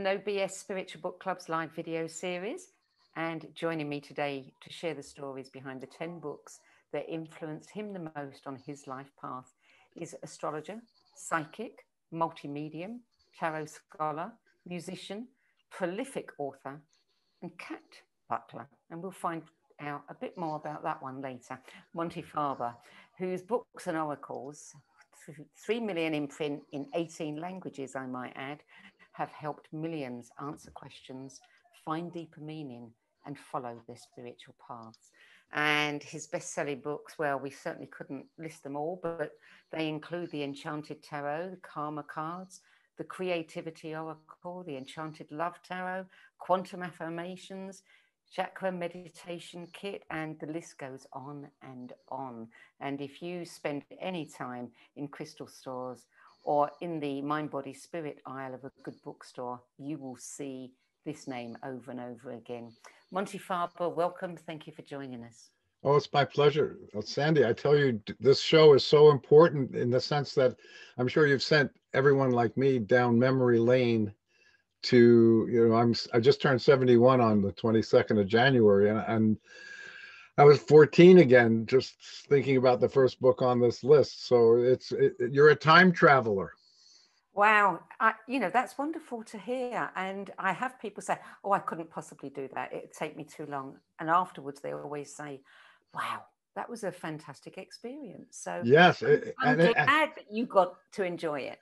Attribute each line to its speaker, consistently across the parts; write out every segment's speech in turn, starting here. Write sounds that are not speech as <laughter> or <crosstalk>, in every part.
Speaker 1: No BS Spiritual Book Club's live video series. And joining me today to share the stories behind the 10 books that influenced him the most on his life path is astrologer, psychic, multimedium, tarot scholar, musician, prolific author, and cat butler. And we'll find out a bit more about that one later. Monte Farber, whose books and oracles, 3 million in print in 18 languages, I might add, have helped millions answer questions, find deeper meaning, and follow their spiritual paths. And his best selling books, well, we certainly couldn't list them all, but they include The Enchanted Tarot, The Karma Cards, The Creativity Oracle, The Enchanted Love Tarot, Quantum Affirmations, chakra meditation kit, and the list goes on and on. And if you spend any time in crystal stores or in the mind, body, spirit aisle of a good bookstore, you will see this name over and over again. Monte Farber, welcome. Thank you for joining us.
Speaker 2: Oh, it's my pleasure. Well, Sandy, I tell you, this show is so important in the sense that I'm sure you've sent everyone like me down memory lane to you know i'm i just turned 71 on the 22nd of january and, and i was 14 again just thinking about the first book on this list. So it's it, you're a time traveler.
Speaker 1: Wow. I, you know that's wonderful to hear. And i have people say oh i couldn't possibly do that. It'd take me too long. And afterwards they always say wow that was a fantastic experience. So
Speaker 2: yes
Speaker 1: i'm, glad that you got to enjoy it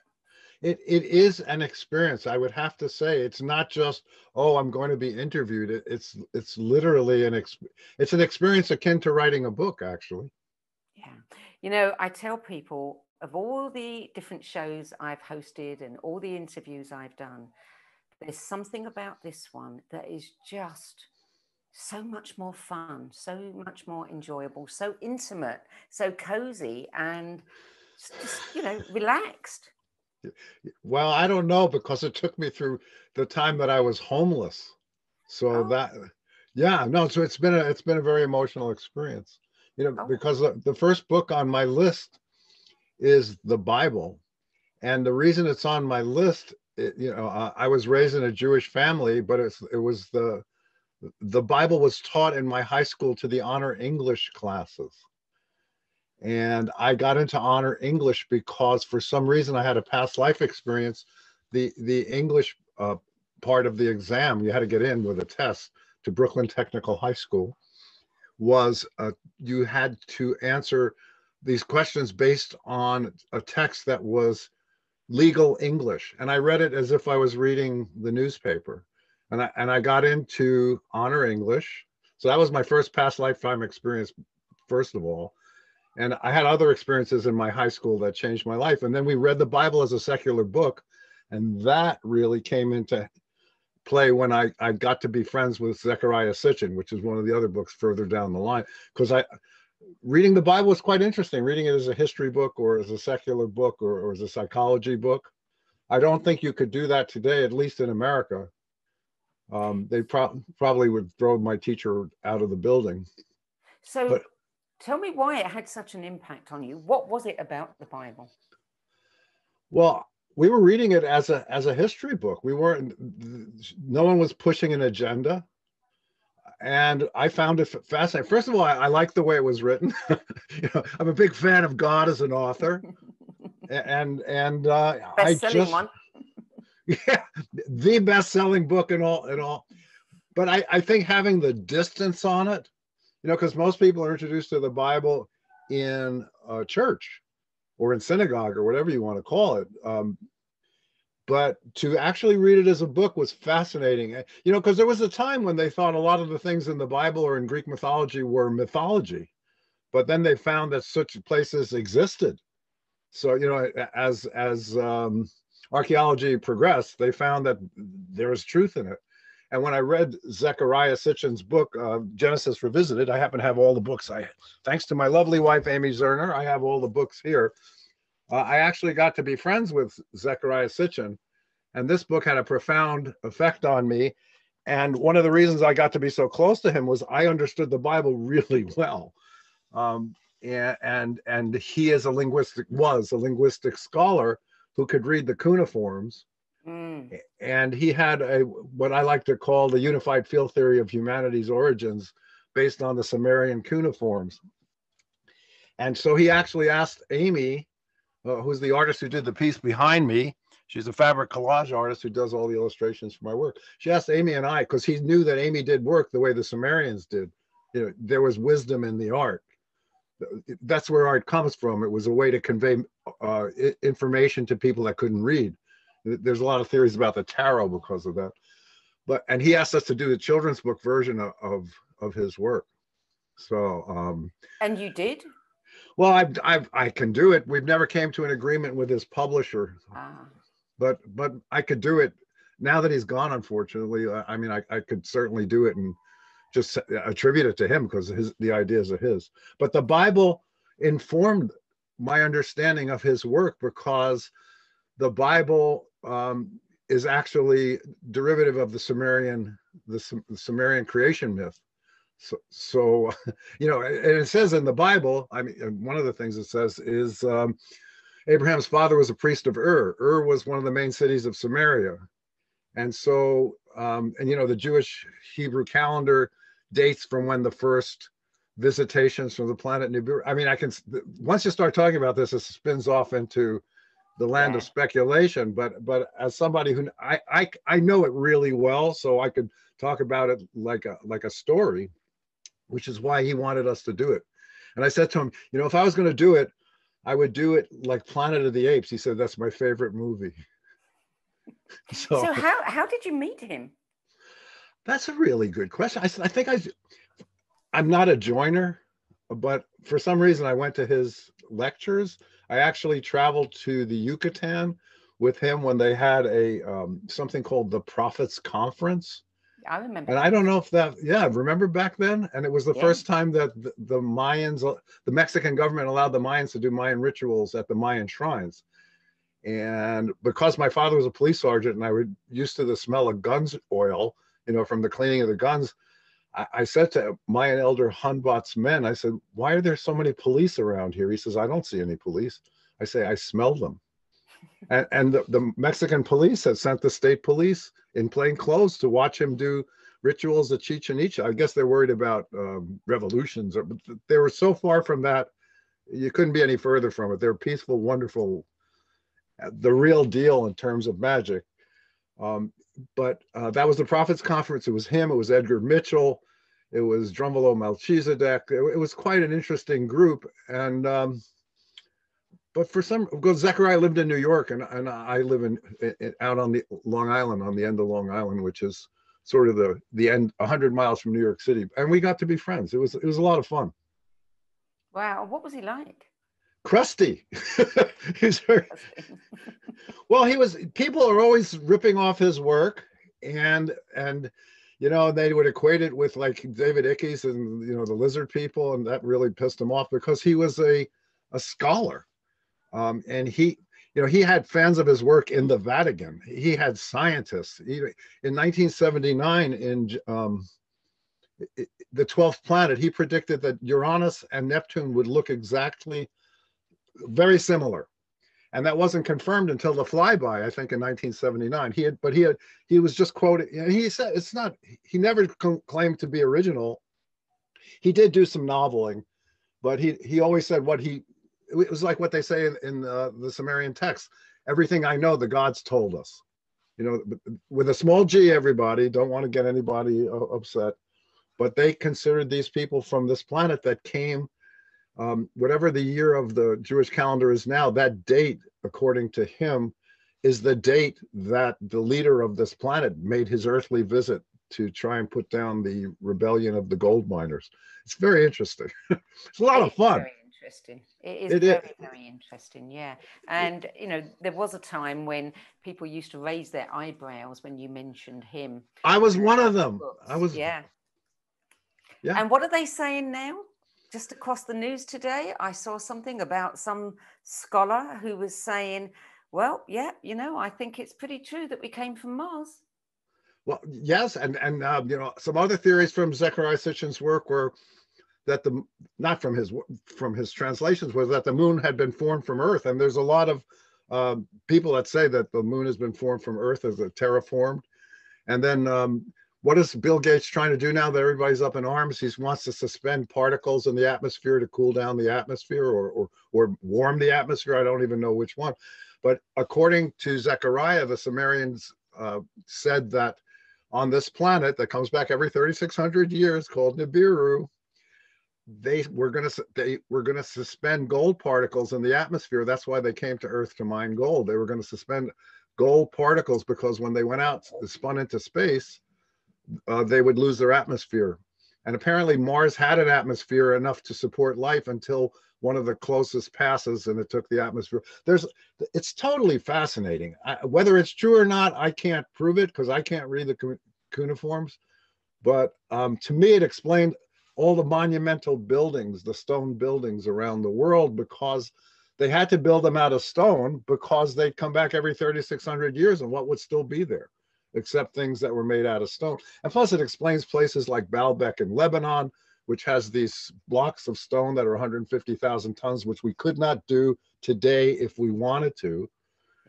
Speaker 2: it it is an experience. I would have to say it's not just oh i'm going to be interviewed. It, it's it's literally an ex, it's an experience akin to writing a book actually.
Speaker 1: Yeah. You know i tell people of all the different shows i've hosted and all the interviews i've done there's something about this one that is just so much more fun so much more enjoyable so intimate so cozy and just you know relaxed
Speaker 2: well, I don't know because it took me through the time that I was homeless. So oh. that, yeah, no. So it's been a it's been a very emotional experience. You know, oh. because the, the first book on my list is the Bible, and the reason it's on my list, it, you know, I, I was raised in a Jewish family, but it's it was the the Bible was taught in my high school to the honor English classes and I got into honor English because for some reason I had a past life experience. The the English uh, part of the exam you had to get in with a test to Brooklyn Technical High School was uh, you had to answer these questions based on a text that was legal English, and I read it as if I was reading the newspaper, and I and I got into honor English. So that was my first past lifetime experience, first of all and I had other experiences in my high school that changed my life. And then we read the Bible as a secular book, and that really came into play when I, I got to be friends with Zecharia Sitchin, which is one of the other books further down the line. Because I reading the Bible is quite interesting. Reading it as a history book or as a secular book or, or as a psychology book. I don't think you could do that today, at least in America. Um, they pro- probably would throw my teacher out of the building.
Speaker 1: So but, Tell me why it had such an impact on you. What was it about the Bible?
Speaker 2: Well, we were reading it as a as a history book. We weren't. No one was pushing an agenda, and I found it fascinating. First of all, I, I like the way it was written. <laughs> you know, I'm a big fan of God as an author, <laughs> and and uh, I just one. <laughs> yeah, the best-selling book and all and all. But I, I think having the distance on it you know, because most people are introduced to the Bible in a church or in synagogue or whatever you want to call it. Um, but to actually read it as a book was fascinating. Eh, you know, because there was a time when they thought a lot of the things in the Bible or in Greek mythology were mythology, but then they found that such places existed. So you know, as as um, archaeology progressed, they found that there was truth in it. And when I read Zecharia Sitchin's book, uh, Genesis Revisited, I happen to have all the books. I, thanks to my lovely wife Amy Zerner, I have all the books here. Uh, I actually got to be friends with Zecharia Sitchin, and this book had a profound effect on me. And one of the reasons I got to be so close to him was I understood the Bible <laughs> really well. Um, and, and and he is a linguistic was a linguistic scholar who could read the cuneiforms Mm. And he had a what I like to call the unified field theory of humanity's origins based on the Sumerian cuneiforms. And so he actually asked Amy, uh, who's the artist who did the piece behind me. She's a fabric collage artist who does all the illustrations for my work. She asked Amy and I, because he knew that Amy did work the way the Sumerians did. You know, there was wisdom in the art. That's where art comes from. It was a way to convey uh, information to people that couldn't read. There's a lot of theories about the tarot because of that. But and he asked us to do the children's book version of of, of his work. So um
Speaker 1: and you did?
Speaker 2: Well, I I I can do it. We've never came to an agreement with his publisher. Ah. But but I could do it now that he's gone unfortunately. I mean I I could certainly do it and just attribute it to him because his the ideas are his. But the Bible informed my understanding of his work because the Bible um, is actually derivative of the Sumerian the, the Sumerian creation myth. So, so <laughs> you know, and it says in the Bible. I mean, one of the things it says is um, Abraham's father was a priest of Ur. Ur was one of the main cities of Sumeria, and so um, and you know the Jewish Hebrew calendar dates from when the first visitations from the planet Nibiru. I mean, I can once you start talking about this, it spins off into the land yeah. of speculation. But but as somebody who I, I I know it really well, so I could talk about it like a like a story, which is why he wanted us to do it. And I said to him, you know, if I was going to do it, I would do it like Planet of the Apes. He said that's my favorite movie. <laughs>
Speaker 1: so, so how how did you meet him?
Speaker 2: That's a really good question. I, I think I, I'm not a joiner, but for some reason I went to his lectures. I actually traveled to the Yucatan with him when they had a um, something called the Prophets Conference.
Speaker 1: I remember.
Speaker 2: And I don't know if that, yeah, remember back then? And it was the yeah. first time that the, the, Mayans, the Mexican government allowed the Mayans to do Mayan rituals at the Mayan shrines. And because my father was a police sergeant and I was used to the smell of guns oil, you know, from the cleaning of the guns, I, I said to Mayan elder Hunbatz Men, I said, why are there so many police around here? He says, I don't see any police. I say, I smell them. <laughs> and, and the, the, Mexican police had sent the state police in plain clothes to watch him do rituals at Chichen Itza. I guess they're worried about um, revolutions, or, but they were so far from that, you couldn't be any further from it. They're peaceful, wonderful, the real deal in terms of magic. Um, but uh, that was the Prophets Conference. It was him. It was Edgar Mitchell. It was Drunvalo Melchizedek. It, it, was quite an interesting group. And um, but for some, because Zecharia lived in New York, and and I live in, in, out on the Long Island, on the end of Long Island, which is sort of the the end, hundred miles from New York City. And we got to be friends. It was it was a lot of fun.
Speaker 1: Wow, what was he like?
Speaker 2: Crusty. <laughs> He's very, well, he was. People are always ripping off his work, and and you know they would equate it with like David Icke's and you know the lizard people, and that really pissed him off because he was a a scholar, um, and he. You know, he had fans of his work in the Vatican. He had scientists. He, in 1979, in um, the 12th planet, he predicted that Uranus and Neptune would look exactly very similar. And that wasn't confirmed until the flyby, I think, in 1979. He had, but he had, he was just quoted, and he said it's not. He never claimed to be original. He did do some noveling, but he he always said what he. It was like what they say in, in uh, the Sumerian text. Everything I know, the gods told us. You know, with a small g, everybody don't want to get anybody uh, upset, but they considered these people from this planet that came um, whatever the year of the Jewish calendar is now, that date, according to him, is the date that the leader of this planet made his earthly visit to try and put down the rebellion of the gold miners. It's very interesting. <laughs> it's a lot of fun.
Speaker 1: Very interesting. It is it very, is. very interesting. Yeah. And, you know, there was a time when people used to raise their eyebrows when you mentioned him.
Speaker 2: I was one of them. I was.
Speaker 1: Yeah. Yeah. And what are they saying now? Just across the news today, I saw something about some scholar who was saying, well, yeah, you know, I think it's pretty true that we came from Mars.
Speaker 2: Well, yes, and and uh, you know some other theories from Zecharia Sitchin's work were that the not from his from his translations was that the moon had been formed from Earth, and there's a lot of um, people that say that the moon has been formed from Earth as a terraformed. And then um, what is Bill Gates trying to do now that everybody's up in arms? He wants to suspend particles in the atmosphere to cool down the atmosphere or, or, or warm the atmosphere. I don't even know which one. But according to Zecharia, the Sumerians uh, said that on this planet that comes back every 3,600 years called Nibiru, they were going to they were going to suspend gold particles in the atmosphere. That's why they came to Earth to mine gold. They were going to suspend gold particles because when they went out, spun into space, uh, they would lose their atmosphere. And apparently, Mars had an atmosphere enough to support life until one of the closest passes, and it took the atmosphere. There's, it's totally fascinating. I, whether it's true or not, I can't prove it because I can't read the cuneiforms. But um, to me, it explained all the monumental buildings, the stone buildings around the world, because they had to build them out of stone because they'd come back every 3,600 years, and what would still be there? Except things that were made out of stone. And plus, it explains places like Baalbek in Lebanon, which has these blocks of stone that are 150,000 tons, which we could not do today if we wanted to.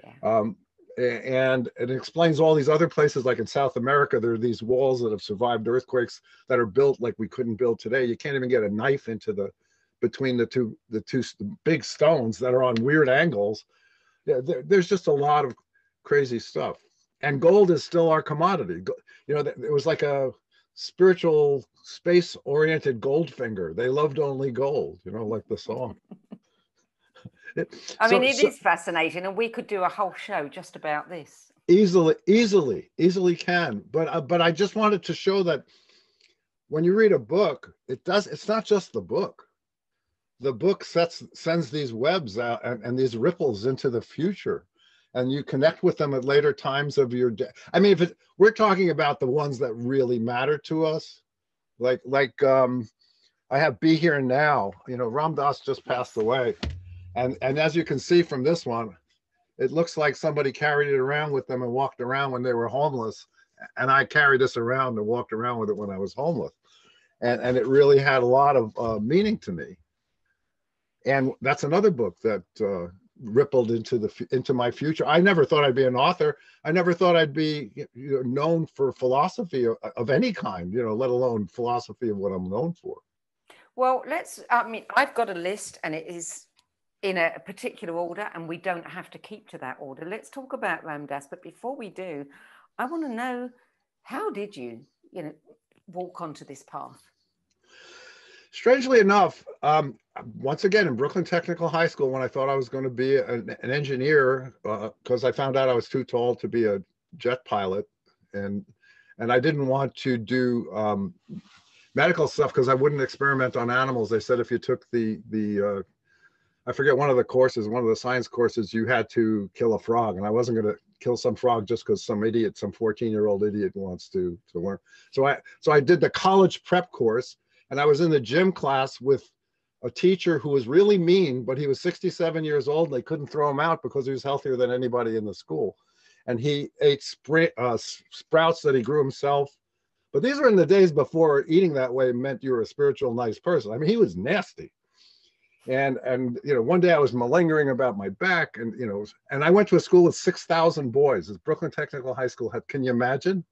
Speaker 2: Yeah. Um, and it explains all these other places, like in South America, there are these walls that have survived earthquakes that are built like we couldn't build today. You can't even get a knife into the between the two the two big stones that are on weird angles. Yeah, there, there's just a lot of crazy stuff and gold is still our commodity. You know, it was like a spiritual, space oriented gold finger. They loved only gold, you know, like the song. <laughs>
Speaker 1: I so, mean, it so, is fascinating, and we could do a whole show just about this.
Speaker 2: Easily, easily, easily can. But uh, but I just wanted to show that when you read a book, it does. It's not just the book. The book sets sends these webs out and, and these ripples into the future and you connect with them at later times of your day. I mean, if it, we're talking about the ones that really matter to us, like like um, I have "Be Here Now." You know, Ram Dass just passed away, and and as you can see from this one, it looks like somebody carried it around with them and walked around when they were homeless, and I carried this around and walked around with it when I was homeless, and and it really had a lot of uh, meaning to me. And that's another book that uh, rippled into the into my future. I never thought I'd be an author. I never thought I'd be you know, known for philosophy of, of, any kind, you know, let alone philosophy of what I'm known for.
Speaker 1: Well, let's. I mean, I've got a list, and it is in a particular order, and we don't have to keep to that order. Let's talk about Ram Dass, but before we do, I want to know how did you, you know, walk onto this path?
Speaker 2: Strangely enough, um, once again in Brooklyn Technical High School, when I thought I was going to be an, an engineer, because uh, I found out I was too tall to be a jet pilot, and and I didn't want to do um, medical stuff because I wouldn't experiment on animals. They said if you took the the uh, I forget one of the courses, one of the science courses, you had to kill a frog, and I wasn't going to kill some frog just because some idiot, some 14 year old idiot wants to to learn. So I so I did the college prep course and I was in the gym class with a teacher who was really mean, but he was 67 years old. And they couldn't throw him out because he was healthier than anybody in the school. And he ate uh, sprouts that he grew himself. But these were in the days before eating that way meant you were a spiritual, nice person. I mean, he was nasty. And and you know, one day I was malingering about my back, and you know, and I went to a school with six thousand boys. It's Brooklyn Technical High School. Can you imagine?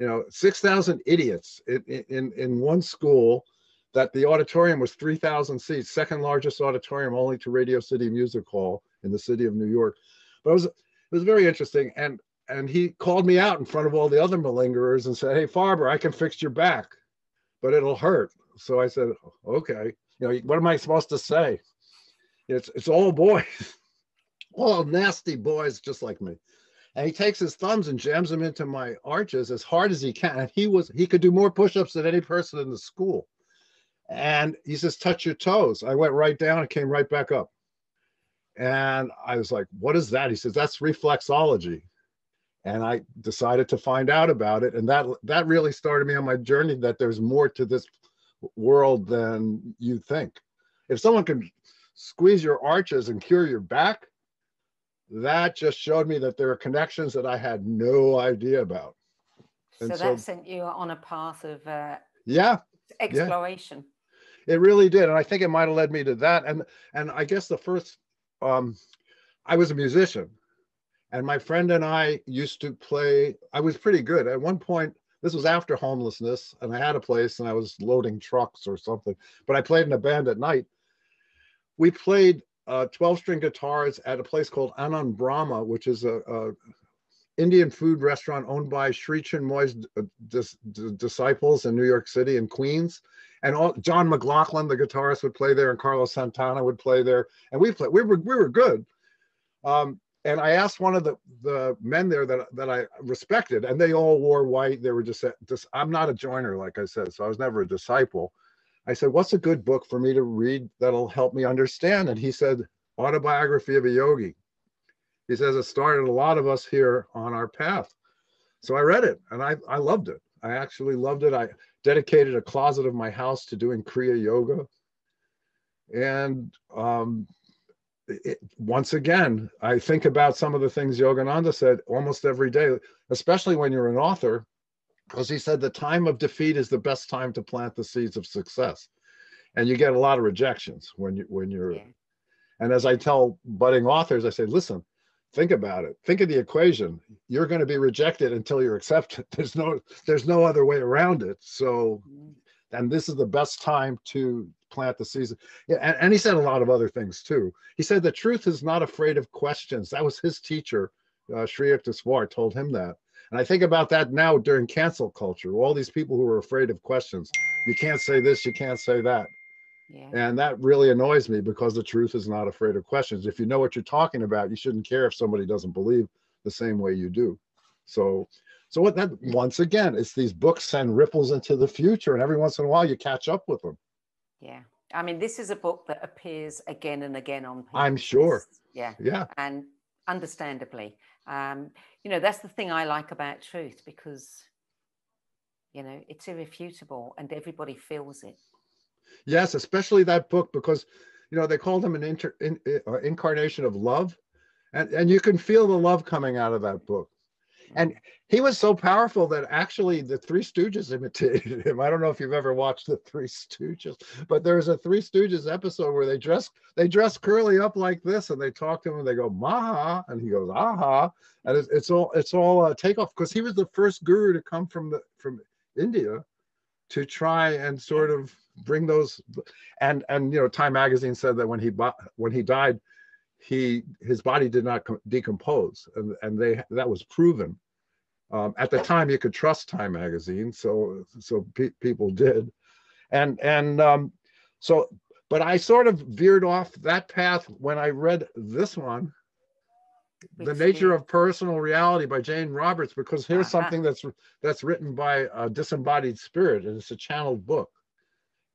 Speaker 2: You know, 6,000 idiots in, in, in one school that the auditorium was 3,000 seats, second largest auditorium only to Radio City Music Hall in the city of New York. But it was, it was very interesting. And, and he called me out in front of all the other malingerers and said, Hey, Farber, I can fix your back, but it'll hurt. So I said, okay, you know, what am I supposed to say? It's, it's all boys, <laughs> all nasty boys just like me and he takes his thumbs and jams them into my arches as hard as he can. And he was he could do more push-ups than any person in the school. And he says, touch your toes. I went right down and came right back up. And I was like, what is that? He says, that's reflexology. And I decided to find out about it. And that that really started me on my journey that there's more to this world than you think. If someone can squeeze your arches and cure your back, that just showed me that there are connections that I had no idea about.
Speaker 1: And so, so that sent you on a path of uh,
Speaker 2: yeah
Speaker 1: exploration.
Speaker 2: Yeah. It really did, and I think it might have led me to that. And and I guess the first, um, I was a musician, and my friend and I used to play. I was pretty good at one point. This was after homelessness, and I had a place, and I was loading trucks or something. But I played in a band at night. We played uh, 12 string guitars at a place called Annam Brahma, which is a, a Indian food restaurant owned by Sri Chinmoy's uh, dis, dis, disciples in New York City and Queens. And all, John McLaughlin, the guitarist, would play there, and Carlos Santana would play there. And we played. We were we were good. Um, and I asked one of the, the men there that, that I respected, and they all wore white. They were just, just, I'm not a joiner, like I said, so I was never a disciple. I said, What's a good book for me to read that'll help me understand? And he said, Autobiography of a Yogi. He says it started a lot of us here on our path. So I read it and I, I loved it. I actually loved it. I dedicated a closet of my house to doing Kriya Yoga. And um, it, once again, I think about some of the things Yogananda said almost every day, especially when you're an author, because he said the time of defeat is the best time to plant the seeds of success. And you get a lot of rejections when you when you're yeah. and as I tell budding authors, I say, listen, think about it. Think of the equation. You're going to be rejected until you're accepted. <laughs> There's no there's no other way around it. So mm-hmm. and this is the best time to plant the season yeah, and, and he said a lot of other things too. He said the truth is not afraid of questions. That was his teacher uh, Sri Yukteswar told him that and I think about that now during cancel culture all these people who are afraid of questions you can't say this you can't say that yeah. And that really annoys me because the truth is not afraid of questions. If you know what you're talking about, you shouldn't care if somebody doesn't believe the same way you do. So, so what that once again, it's these books send ripples into the future, and every once in a while you catch up with them.
Speaker 1: Yeah, I mean, this is a book that appears again and again on.
Speaker 2: I'm sure.
Speaker 1: Yeah,
Speaker 2: yeah,
Speaker 1: and understandably, um, you know, that's the thing I like about truth because, you know, it's irrefutable and everybody feels it.
Speaker 2: Yes, especially that book because you know they called him an inter, in, uh, incarnation of love, and and you can feel the love coming out of that book. And he was so powerful that actually the Three Stooges imitated him. I don't know if you've ever watched the Three Stooges, but there's a Three Stooges episode where they dress they dress Curly up like this, and they talk to him, and they go Maha, and he goes Aha, and it's, it's all it's all a takeoff because he was the first guru to come from the from India to try and sort of bring those and and you know time magazine said that when he when he died he his body did not decompose and and they that was proven. Um, at the time you could trust time magazine so so pe people did. And and um, so but i sort of veered off that path when i read this one the nature of personal reality by jane roberts because here's uh -huh. something that's that's written by a disembodied spirit and it's a channeled book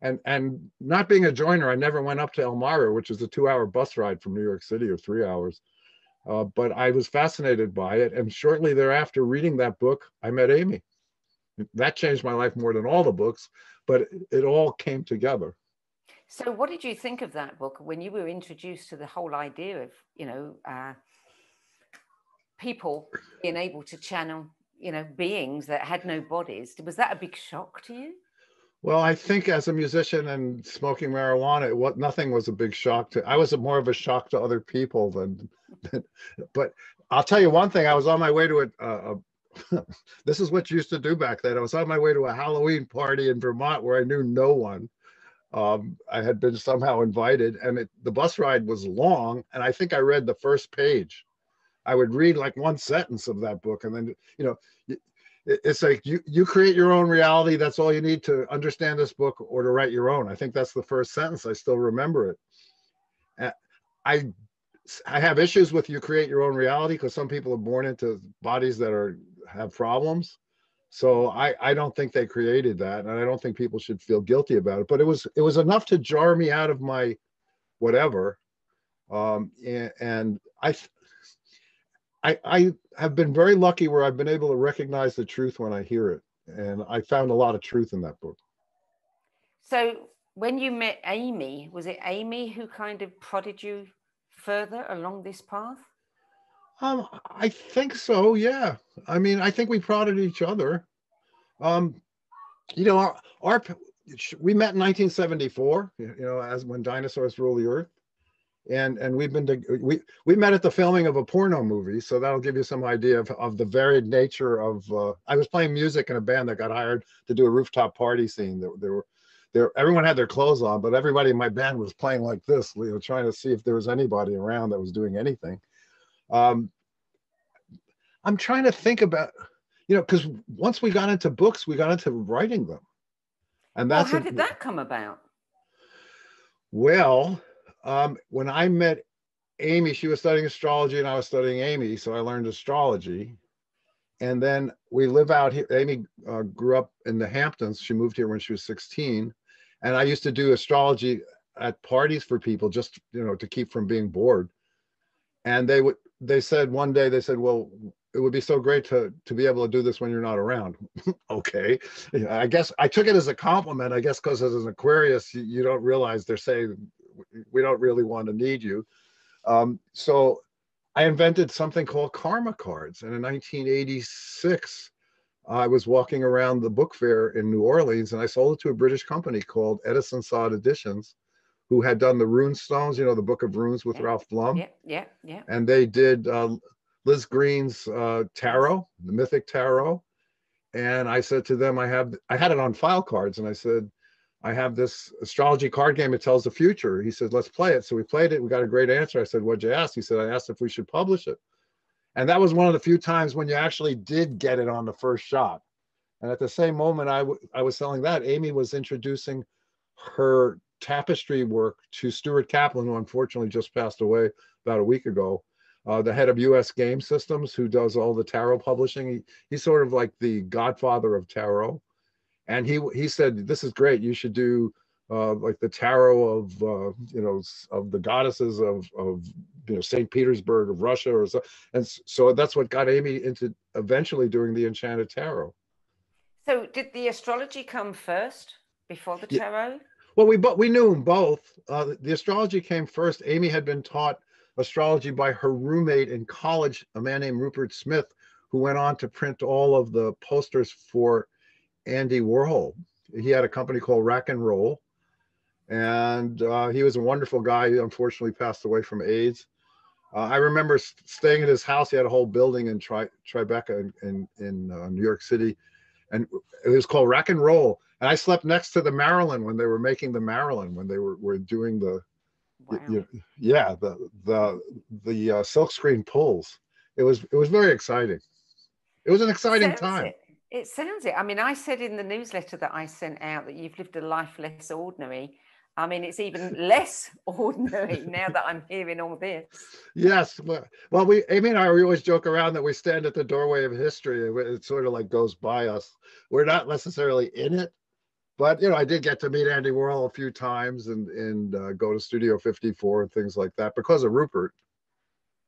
Speaker 2: and and not being a joiner, I never went up to Elmira, which is a two-hour bus ride from New York City or three hours. Uh, but I was fascinated by it, and shortly thereafter, reading that book, I met Amy. That changed my life more than all the books, but it, all came together.
Speaker 1: So, what did you think of that book when you were introduced to the whole idea of, you know, uh, people being able to channel, you know, beings that had no bodies? Was that a big shock to you?
Speaker 2: Well, I think as a musician and smoking marijuana, what nothing was a big shock to. I was more of a shock to other people than, than but I'll tell you one thing. I was on my way to a, a, a <laughs> this is what you used to do back then. I was on my way to a Halloween party in Vermont where I knew no one. Um, I had been somehow invited, and it, the bus ride was long, and I think I read the first page. I would read like one sentence of that book, and then you know, it's like you you create your own reality. That's all you need to understand this book or to write your own. I think that's the first sentence. I still remember it. I i have issues with you create your own reality because some people are born into bodies that are have problems. So i i don't think they created that and i don't think people should feel guilty about it but it was it was enough to jar me out of my whatever. Um and, and i I, I have been very lucky where I've been able to recognize the truth when I hear it. And I found a lot of truth in that book.
Speaker 1: So when you met Amy, was it Amy who kind of prodded you further along this path?
Speaker 2: Um, I think so, yeah. I mean, I think we prodded each other. Um, you know, our, our we met in 1974, you know, as when dinosaurs rule the earth. And and we've been to, we we met at the filming of a porno movie so that'll give you some idea of, of the varied nature of uh, i was playing music in a band that got hired to do a rooftop party scene. There, there were there everyone had their clothes on but everybody in my band was playing like this you know trying to see if there was anybody around that was doing anything. Um, i'm trying to think about you know because once we got into books we got into writing them.
Speaker 1: And that's well, how did that come about?
Speaker 2: Well um, when I met Amy, she was studying astrology and I was studying Amy. So I learned astrology. And then we live out here. Amy uh, grew up in the Hamptons. She moved here when she was 16. And I used to do astrology at parties for people just, you know, to keep from being bored. And they would, they said one day, they said, well, it would be so great to to be able to do this when you're not around. <laughs> okay, I guess I took it as a compliment. I guess because as an Aquarius, you, you, don't realize they're saying we don't really want to need you. Um, so I invented something called karma cards. And in 1986, I was walking around the book fair in New Orleans and I sold it to a British company called Eddison Sadd Editions, who had done the rune stones, you know, the book of runes with
Speaker 1: yeah.
Speaker 2: Ralph Blum.
Speaker 1: Yeah, yeah, yeah.
Speaker 2: And they did uh, Liz Greene's uh, tarot, the mythic tarot. And I said to them, I have, I had it on file cards and I said, I have this astrology card game. It tells the future. He said, let's play it. So we played it. We got a great answer. I said, what'd you ask? He said, I asked if we should publish it. And that was one of the few times when you actually did get it on the first shot. And at the same moment I, I was selling that, Amy was introducing her tapestry work to Stuart Kaplan, who unfortunately just passed away about a week ago, uh, the head of US Game Systems, who does all the tarot publishing. He, he's sort of like the godfather of tarot and he he said this is great you should do uh, like the tarot of uh, you know of the goddesses of of you know St. Petersburg of Russia or so and so that's what got Amy into eventually doing the Enchanted Tarot.
Speaker 1: So did the astrology come first before the tarot? Yeah.
Speaker 2: Well, we but we knew them both. Uh, the astrology came first. Amy had been taught astrology by her roommate in college, a man named Rupert Smith, who went on to print all of the posters for Andy Warhol. He had a company called Rack and Roll, and uh, he was a wonderful guy. He unfortunately passed away from AIDS. Uh, I remember staying at his house. He had a whole building in Tri- Tribeca in in, in uh, New York City, and it was called Rack and Roll. And I slept next to the Marilyn when they were making the Marilyn when they were were doing the, wow. yeah, the the the uh, silkscreen pulls. It was it was very exciting. It was an exciting time. It.
Speaker 1: It sounds it. I mean, I said in the newsletter that I sent out that you've lived a life less ordinary. I mean, it's even <laughs> less ordinary now that I'm hearing all this.
Speaker 2: Yes. Well, well, we, Amy and I, we always joke around that we stand at the doorway of history. It sort of like goes by us. We're not necessarily in it, but you know, I did get to meet Andy Warhol a few times and and uh, go to Studio 54 and things like that because of Rupert.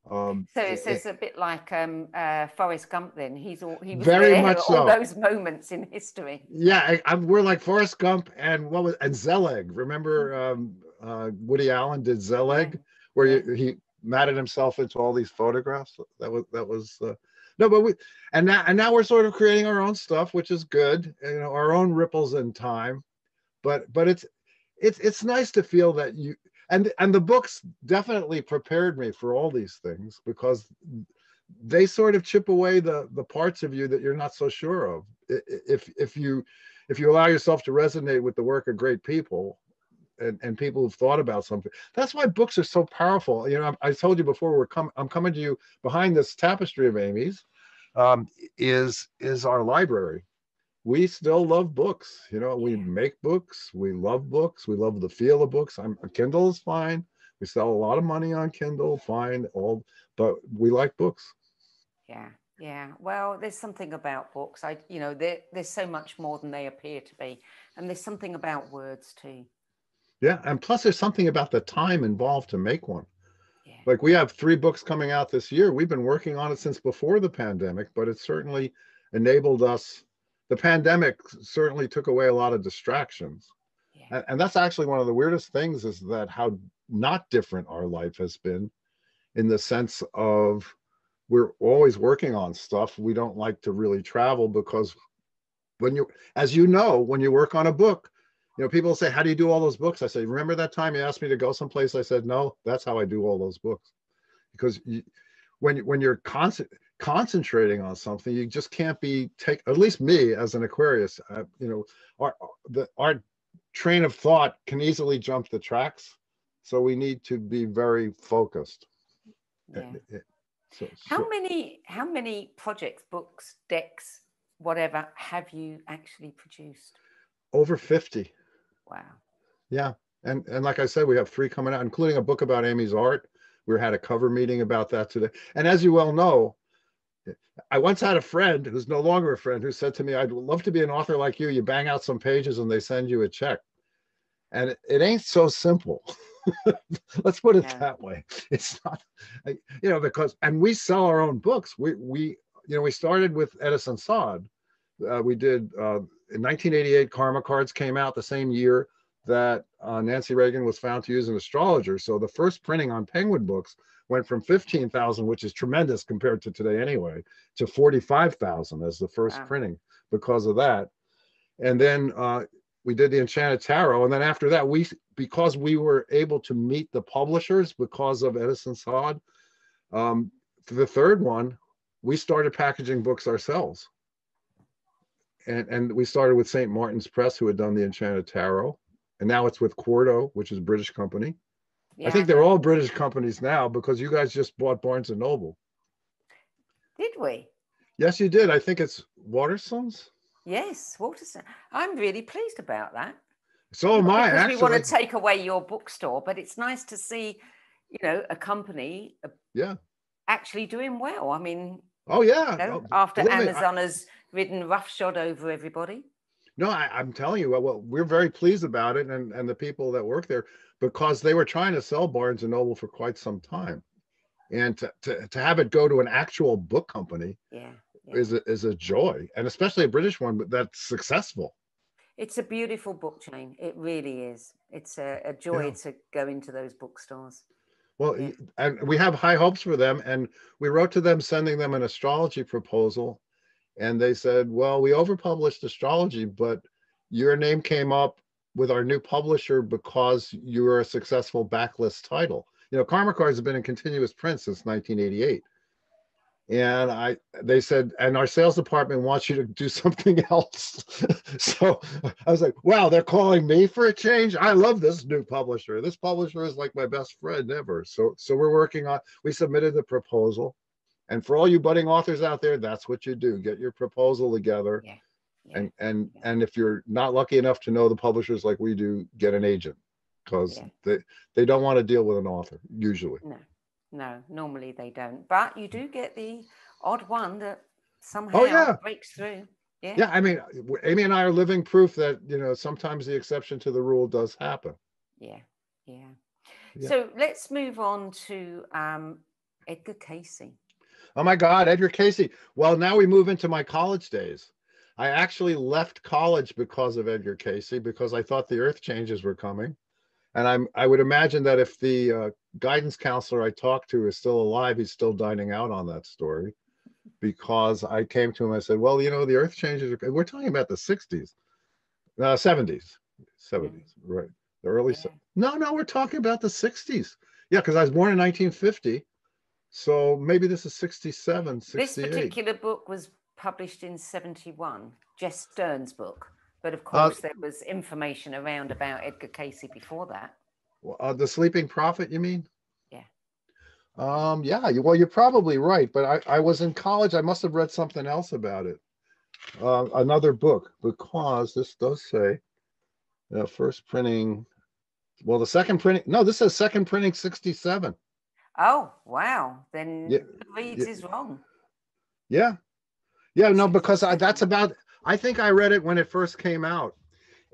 Speaker 1: Um, so it's, it's a bit like um, uh, Forrest Gump. Then he's all he was
Speaker 2: very there, much
Speaker 1: all so. those moments in history.
Speaker 2: Yeah, I, we're like Forrest Gump and what was and Zelig. Remember um, uh, Woody Allen did Zelig, where yeah. he matted himself into all these photographs. That was that was uh, no, but we and now and now we're sort of creating our own stuff, which is good. You know, our own ripples in time. But but it's it's it's nice to feel that you and and the books definitely prepared me for all these things because they sort of chip away the the parts of you that you're not so sure of. If if you if you allow yourself to resonate with the work of great people and, and people who've thought about something that's why books are so powerful. You know i, told you before we're coming i'm coming to you behind this tapestry of amy's um, is is our library we still love books. You know, we make books. We love books. We love the feel of books. I'm Kindle is fine. We sell a lot of money on Kindle, fine, all, but we like books.
Speaker 1: Yeah, yeah. Well, there's something about books. I, you know, there's so much more than they appear to be, and there's something about words too.
Speaker 2: Yeah, and plus there's something about the time involved to make one. Yeah. Like we have three books coming out this year. We've been working on it since before the pandemic, but it certainly enabled us the pandemic certainly took away a lot of distractions. Yeah. And, and that's actually one of the weirdest things is that how not different our life has been in the sense of we're always working on stuff. We don't like to really travel because when you, as you know, when you work on a book, you know, people say, how do you do all those books? I say, remember that time you asked me to go someplace? I said, no, that's how I do all those books. Because you, when, when you're constant, concentrating on something, you just can't be take, at least me as an Aquarius, uh, you know, our, the, our train of thought can easily jump the tracks. So we need to be very focused.
Speaker 1: Yeah. So, how many, how many projects, books, decks, whatever, have you actually produced?
Speaker 2: Over 50.
Speaker 1: Wow.
Speaker 2: Yeah. And and like I said, we have three coming out, including a book about Amy's art. We had a cover meeting about that today. And as you well know, I once had a friend who's no longer a friend who said to me, I'd love to be an author like you. You bang out some pages and they send you a check. And it, it ain't so simple. <laughs> Let's put it yeah. that way. It's not, you know, because, and we sell our own books. We, we, you know, we started with Eddison Sadd. Uh, we did uh, in 1988, Karma Cards came out the same year that uh, Nancy Reagan was found to use an astrologer. So the first printing on Penguin books went from 15,000, which is tremendous compared to today anyway, to 45,000 as the first wow. printing because of that. And then uh, we did the Enchanted Tarot. And then after that, we because we were able to meet the publishers because of Eddison Sadd, um, the third one, we started packaging books ourselves and and we started with St. Martin's Press, who had done the Enchanted Tarot, and now it's with Quarto, which is a British company. Yeah. I think they're all British companies now because you guys just bought Barnes and Noble.
Speaker 1: Did we?
Speaker 2: Yes, you did. I think it's Waterstones.
Speaker 1: Yes, Waterstone. I'm really pleased about that.
Speaker 2: So am I.
Speaker 1: Actually, we want to take away your bookstore, but it's nice to see, you know, a company.
Speaker 2: Uh, yeah.
Speaker 1: Actually doing well. I mean.
Speaker 2: Oh yeah.
Speaker 1: You know, oh, after Amazon has ridden roughshod over everybody?
Speaker 2: No, I, am telling you, well, we're very pleased about it, and and the people that work there because they were trying to sell Barnes and Noble for quite some time, and to to, to have it go to an actual book company,
Speaker 1: yeah, yeah.
Speaker 2: is a, is a joy, and especially a British one, but that's successful.
Speaker 1: It's a beautiful book chain. It really is. It's a, a joy yeah. to go into those bookstores.
Speaker 2: Well, yeah. and we have high hopes for them, and we wrote to them sending them an astrology proposal and they said, well, we overpublished astrology, but your name came up with our new publisher because you were a successful backlist title. You know, Karma Cards have been in continuous print since 1988. And I, they said, and our sales department wants you to do <laughs> something else. <laughs> so I was like, wow, they're calling me for a change. I love this new publisher. This publisher is like my best friend ever. So, so we're working on, we submitted the proposal and for all you budding authors out there, that's what you do. Get your proposal together.
Speaker 1: Yeah.
Speaker 2: Yeah. And and yeah. and if you're not lucky enough to know the publishers like we do, get an agent because they they don't want to deal with an author usually.
Speaker 1: No, no, normally they don't. But you do get the odd one that somehow
Speaker 2: oh,
Speaker 1: breaks through. Yeah.
Speaker 2: Yeah, I mean, Amy and I are living proof that you know sometimes the exception to the rule does happen.
Speaker 1: Yeah, yeah. yeah. So let's move on to um, Edgar Cayce.
Speaker 2: Oh my God, Edgar Cayce. Well, now we move into my college days. I actually left college because of Edgar Cayce because I thought the earth changes were coming. And I'm I would imagine that if the uh, guidance counselor I talked to is still alive, he's still dining out on that story because I came to him. I said, well, you know, the earth changes. Are, we're talking about the 60s, uh, 70s, 70s, right? The early, no, no, we're talking about the 60s. Yeah, because I was born in 1950 so maybe this is 67, 68.
Speaker 1: This particular book was published in 71, Jess Stearn's book. But of uh, course, uh, there was information around about Edgar Cayce before that.
Speaker 2: Uh, the Sleeping Prophet, you mean?
Speaker 1: Yeah.
Speaker 2: Um, yeah, well, you're probably right. But I, I was in college. I must have read something else about it. Uh, another book, because this does say uh, first printing. Well, the second printing. No, this says second printing 67.
Speaker 1: Oh, wow. Then yeah, Reads
Speaker 2: yeah.
Speaker 1: is wrong.
Speaker 2: Yeah. Yeah, no, because I, that's about, I think I read it when it first came out.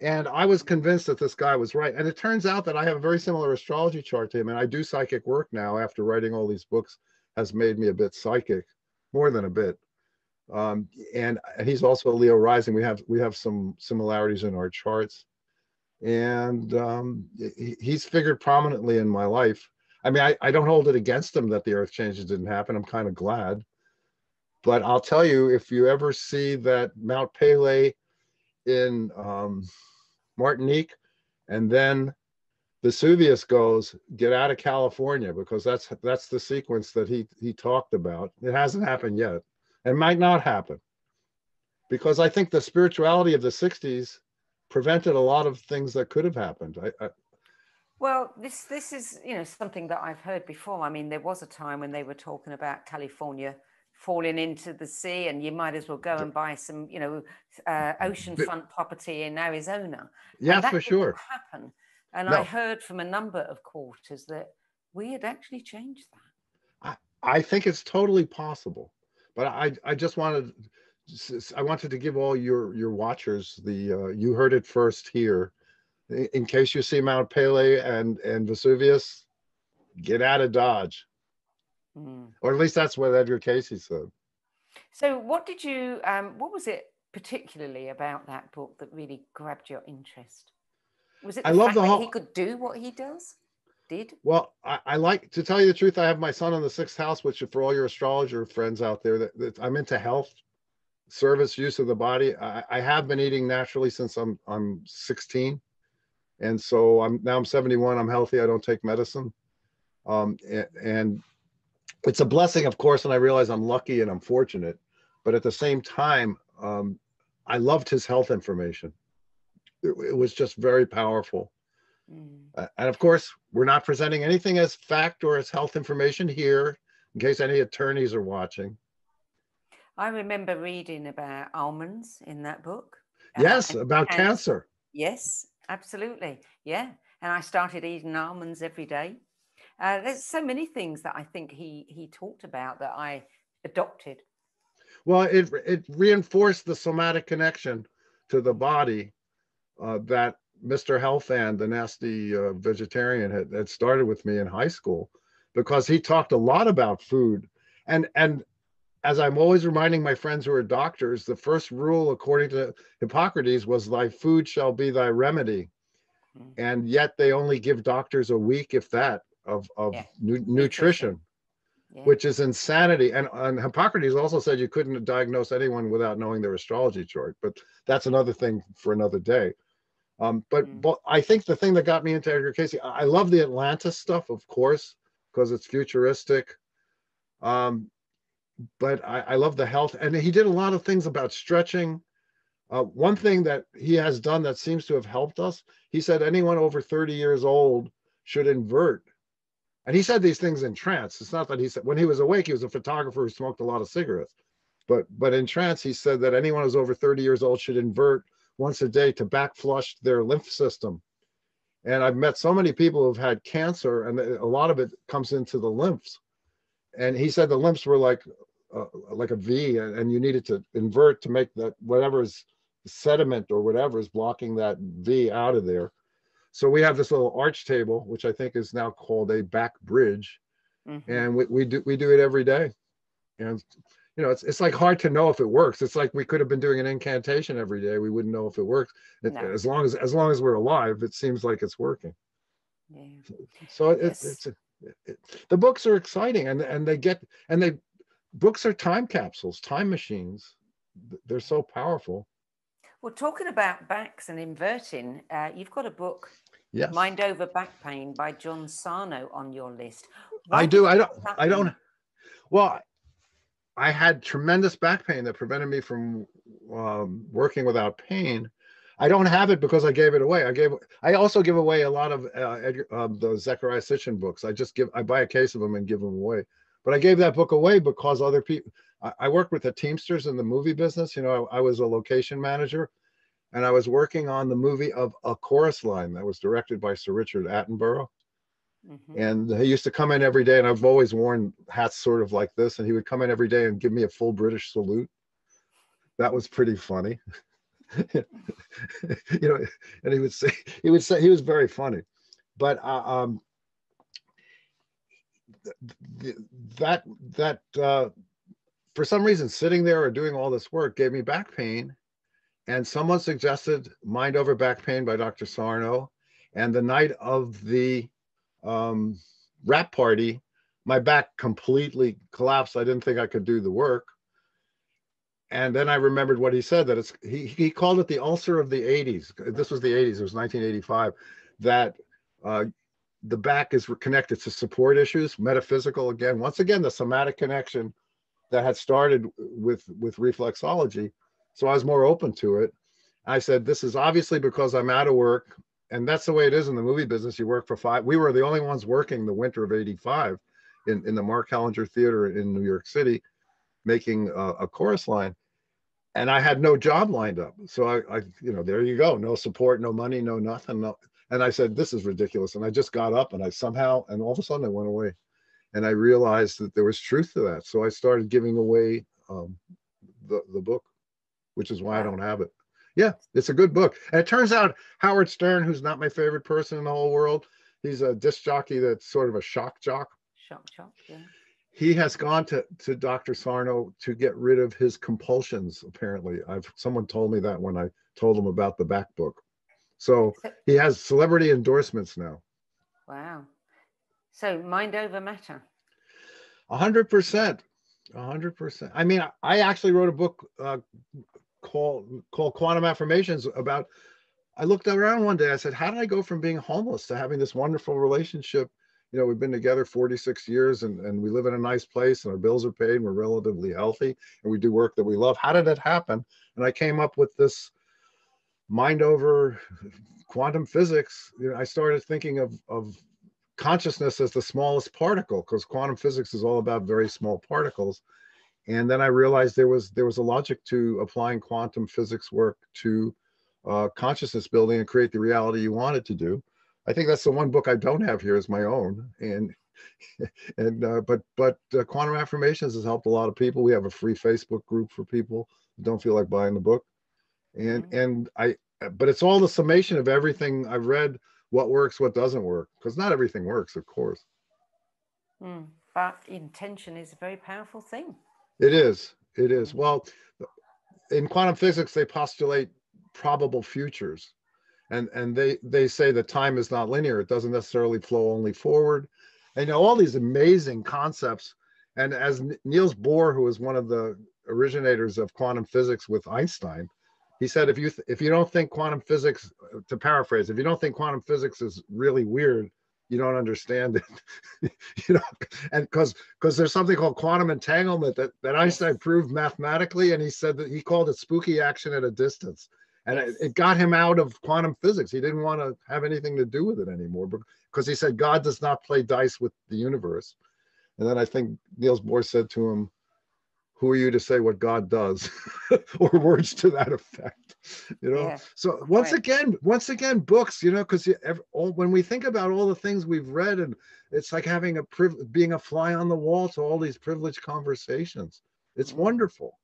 Speaker 2: And I was convinced that this guy was right. And it turns out that I have a very similar astrology chart to him. And I do psychic work now after writing all these books has made me a bit psychic, more than a bit. Um, and, and he's also a Leo rising. We have we have some similarities in our charts. And um, he, he's figured prominently in my life I mean, I, I don't hold it against them that the earth changes didn't happen. I'm kind of glad. But I'll tell you, if you ever see that Mount Pelee in um, Martinique, and then Vesuvius goes, get out of California because that's that's the sequence that he he talked about. It hasn't happened yet, and might not happen, because I think the spirituality of the '60s prevented a lot of things that could have happened. I, I,
Speaker 1: well, this this is you know something that I've heard before. I mean, there was a time when they were talking about California falling into the sea, and you might as well go and buy some you know uh, oceanfront property in Arizona.
Speaker 2: Yeah, for sure.
Speaker 1: Happen and no. I heard from a number of quarters that we had actually changed
Speaker 2: that. I, I think it's totally possible, but I, I just wanted, I wanted to give all your your watchers the uh, you heard it first here. In case you see Mount Pelee and and Vesuvius, get out of Dodge, mm. or at least that's what Edgar Cayce said.
Speaker 1: So, what did you? Um, what was it particularly about that book that really grabbed your interest? Was it I love the whole... he could do what he does? Did?
Speaker 2: Well, I, I, like to tell you the truth. I have my sun in the sixth house, which for all your astrologer friends out there, that, that I'm into health, service, use of the body. I, I have been eating naturally since I'm I'm 16, and so I'm now I'm 71. I'm healthy. I don't take medicine, um, and, and it's a blessing, of course. And I realize I'm lucky and I'm fortunate, but at the same time, um, I loved his health information it, it was just very powerful. Mm. Uh, and of course, we're not presenting anything as fact or as health information here, in case any attorneys are watching.
Speaker 1: I remember reading about almonds in that book.
Speaker 2: Yes, about cancer. cancer.
Speaker 1: Yes, absolutely. Yeah. And I started eating almonds every day. Uh, there's so many things that I think he he talked about that I adopted.
Speaker 2: Well, it it reinforced the somatic connection to the body uh, that Mr. Helfand, the nasty uh, vegetarian, had, had started with me in high school because he talked a lot about food. And, and as I'm always reminding my friends who are doctors, the first rule, according to Hippocrates, was thy food shall be thy remedy. Mm-hmm. And yet they only give doctors a week, if that, of, of yeah. nu- nutrition. Yeah. which is insanity. And, and Hippocrates also said you couldn't diagnose anyone without knowing their astrology chart, but that's another thing for another day. Um, but mm. but I think the thing that got me into Edgar Cayce, I love the Atlantis stuff, of course, because it's futuristic. Um, but I, I love the health, and he did a lot of things about stretching. Uh, one thing that he has done that seems to have helped us, he said anyone over 30 years old should invert. And he said these things in trance. It's not that he said when he was awake, he was a photographer who smoked a lot of cigarettes. But but in trance, he said that anyone who's over 30 years old should invert once a day to back flush their lymph system. And I've met so many people who've had cancer, and a lot of it comes into the lymphs. And he said the lymphs were like uh, like a V, and you needed to invert to make that whatever is sediment or whatever is blocking that V out of there. So we have this little arch table, which I think is now called a back bridge, mm-hmm. and we, we do we do it every day. And you know, it's it's like hard to know if it works. It's like we could have been doing an incantation every day. We wouldn't know if it works. It, no. As long as as long as we're alive, it seems like it's working. Yeah. So it, yes. it's a, it, the books are exciting, and and they get and they books are time capsules, time machines. They're so powerful.
Speaker 1: Well, talking about backs and inverting, uh, you've got a book,
Speaker 2: yes.
Speaker 1: Mind Over Back Pain by John Sarno on your list.
Speaker 2: Why I do. I don't. I don't. Well, I had tremendous back pain that prevented me from um, working without pain. I don't have it because I gave it away. I gave. I also give away a lot of uh, Edgar, uh, the Zecharia Sitchin books. I just give. I buy a case of them and give them away. But I gave that book away because other people. I, I worked with the Teamsters in the movie business. You know, I, I was a location manager, and I was working on the movie of A Chorus Line that was directed by Sir Richard Attenborough. Mm-hmm. And he used to come in every day, and I've always worn hats sort of like this. And he would come in every day and give me a full British salute. That was pretty funny. <laughs> <laughs> you know, and he would say, he would say, he was very funny. But uh, um, th- that, that, uh, for some reason, sitting there or doing all this work gave me back pain. And someone suggested Mind Over Back Pain by Dr. Sarno. And the night of the um, wrap party, my back completely collapsed. I didn't think I could do the work. And then I remembered what he said that it's he he called it the ulcer of the 80s. This was the 80s. It was 1985. That uh, the back is connected to support issues, metaphysical again. Once again, the somatic connection that had started with with reflexology. So I was more open to it. I said, this is obviously because I'm out of work, and that's the way it is in the movie business. You work for five. We were the only ones working the winter of '85 in in the Mark Hellinger Theater in New York City, making a, a chorus line and I had no job lined up. So I, I, you know, there you go. No support, no money, no nothing. No. And I said, this is ridiculous. And I just got up and I somehow, and all of a sudden I went away. And I realized that there was truth to that. So I started giving away um, the, the book, which is why I don't have it. Yeah, it's a good book. And it turns out Howard Stern, who's not my favorite person in the whole world, he's a disc jockey that's sort of a shock jock.
Speaker 1: Shock jock, yeah
Speaker 2: he has gone to to Dr. Sarno to get rid of his compulsions. Apparently, I've someone told me that when I told him about the back book. So he has celebrity endorsements now.
Speaker 1: Wow. So mind over matter.
Speaker 2: A hundred percent. A hundred percent. I mean, I actually wrote a book uh, called called Quantum Affirmations about. I looked around one day. I said, "How did I go from being homeless to having this wonderful relationship you know, we've been together 46 years and, and we live in a nice place and our bills are paid and we're relatively healthy and we do work that we love. How did it happen? And I came up with this mind over quantum physics. You know, I started thinking of, of consciousness as the smallest particle because quantum physics is all about very small particles. And then I realized there was there was a logic to applying quantum physics work to uh, consciousness building and create the reality you wanted to do. I think that's the one book I don't have here is my own. And <laughs> and uh, but but uh, quantum affirmations has helped a lot of people. We have a free Facebook group for people who don't feel like buying the book. And mm-hmm. and I but it's all the summation of everything I've read, what works, what doesn't work, because not everything works, of course.
Speaker 1: Mm, but intention is a very powerful thing.
Speaker 2: It is. It is. Mm. Well, in quantum physics, they postulate probable futures and and they they say that time is not linear. It doesn't necessarily flow only forward. And you know all these amazing concepts. And as niels bohr who was one of the originators of quantum physics with einstein he said if you if you don't think quantum physics to paraphrase if you don't think quantum physics is really weird you don't understand it. <laughs> You know and because because there's something called quantum entanglement that, that einstein proved mathematically. And he said that he called it spooky action at a distance and it, it, got him out of quantum physics. He didn't want to have anything to do with it anymore because he said God does not play dice with the universe. And then I think Niels Bohr said to him, "Who are you to say what God does?" <laughs> or words to that effect. You know. Yeah. So once right. again, once again, books. You know, because when we think about all the things we've read, and it's like having a priv- being a fly on the wall to all these privileged conversations. It's mm-hmm. wonderful.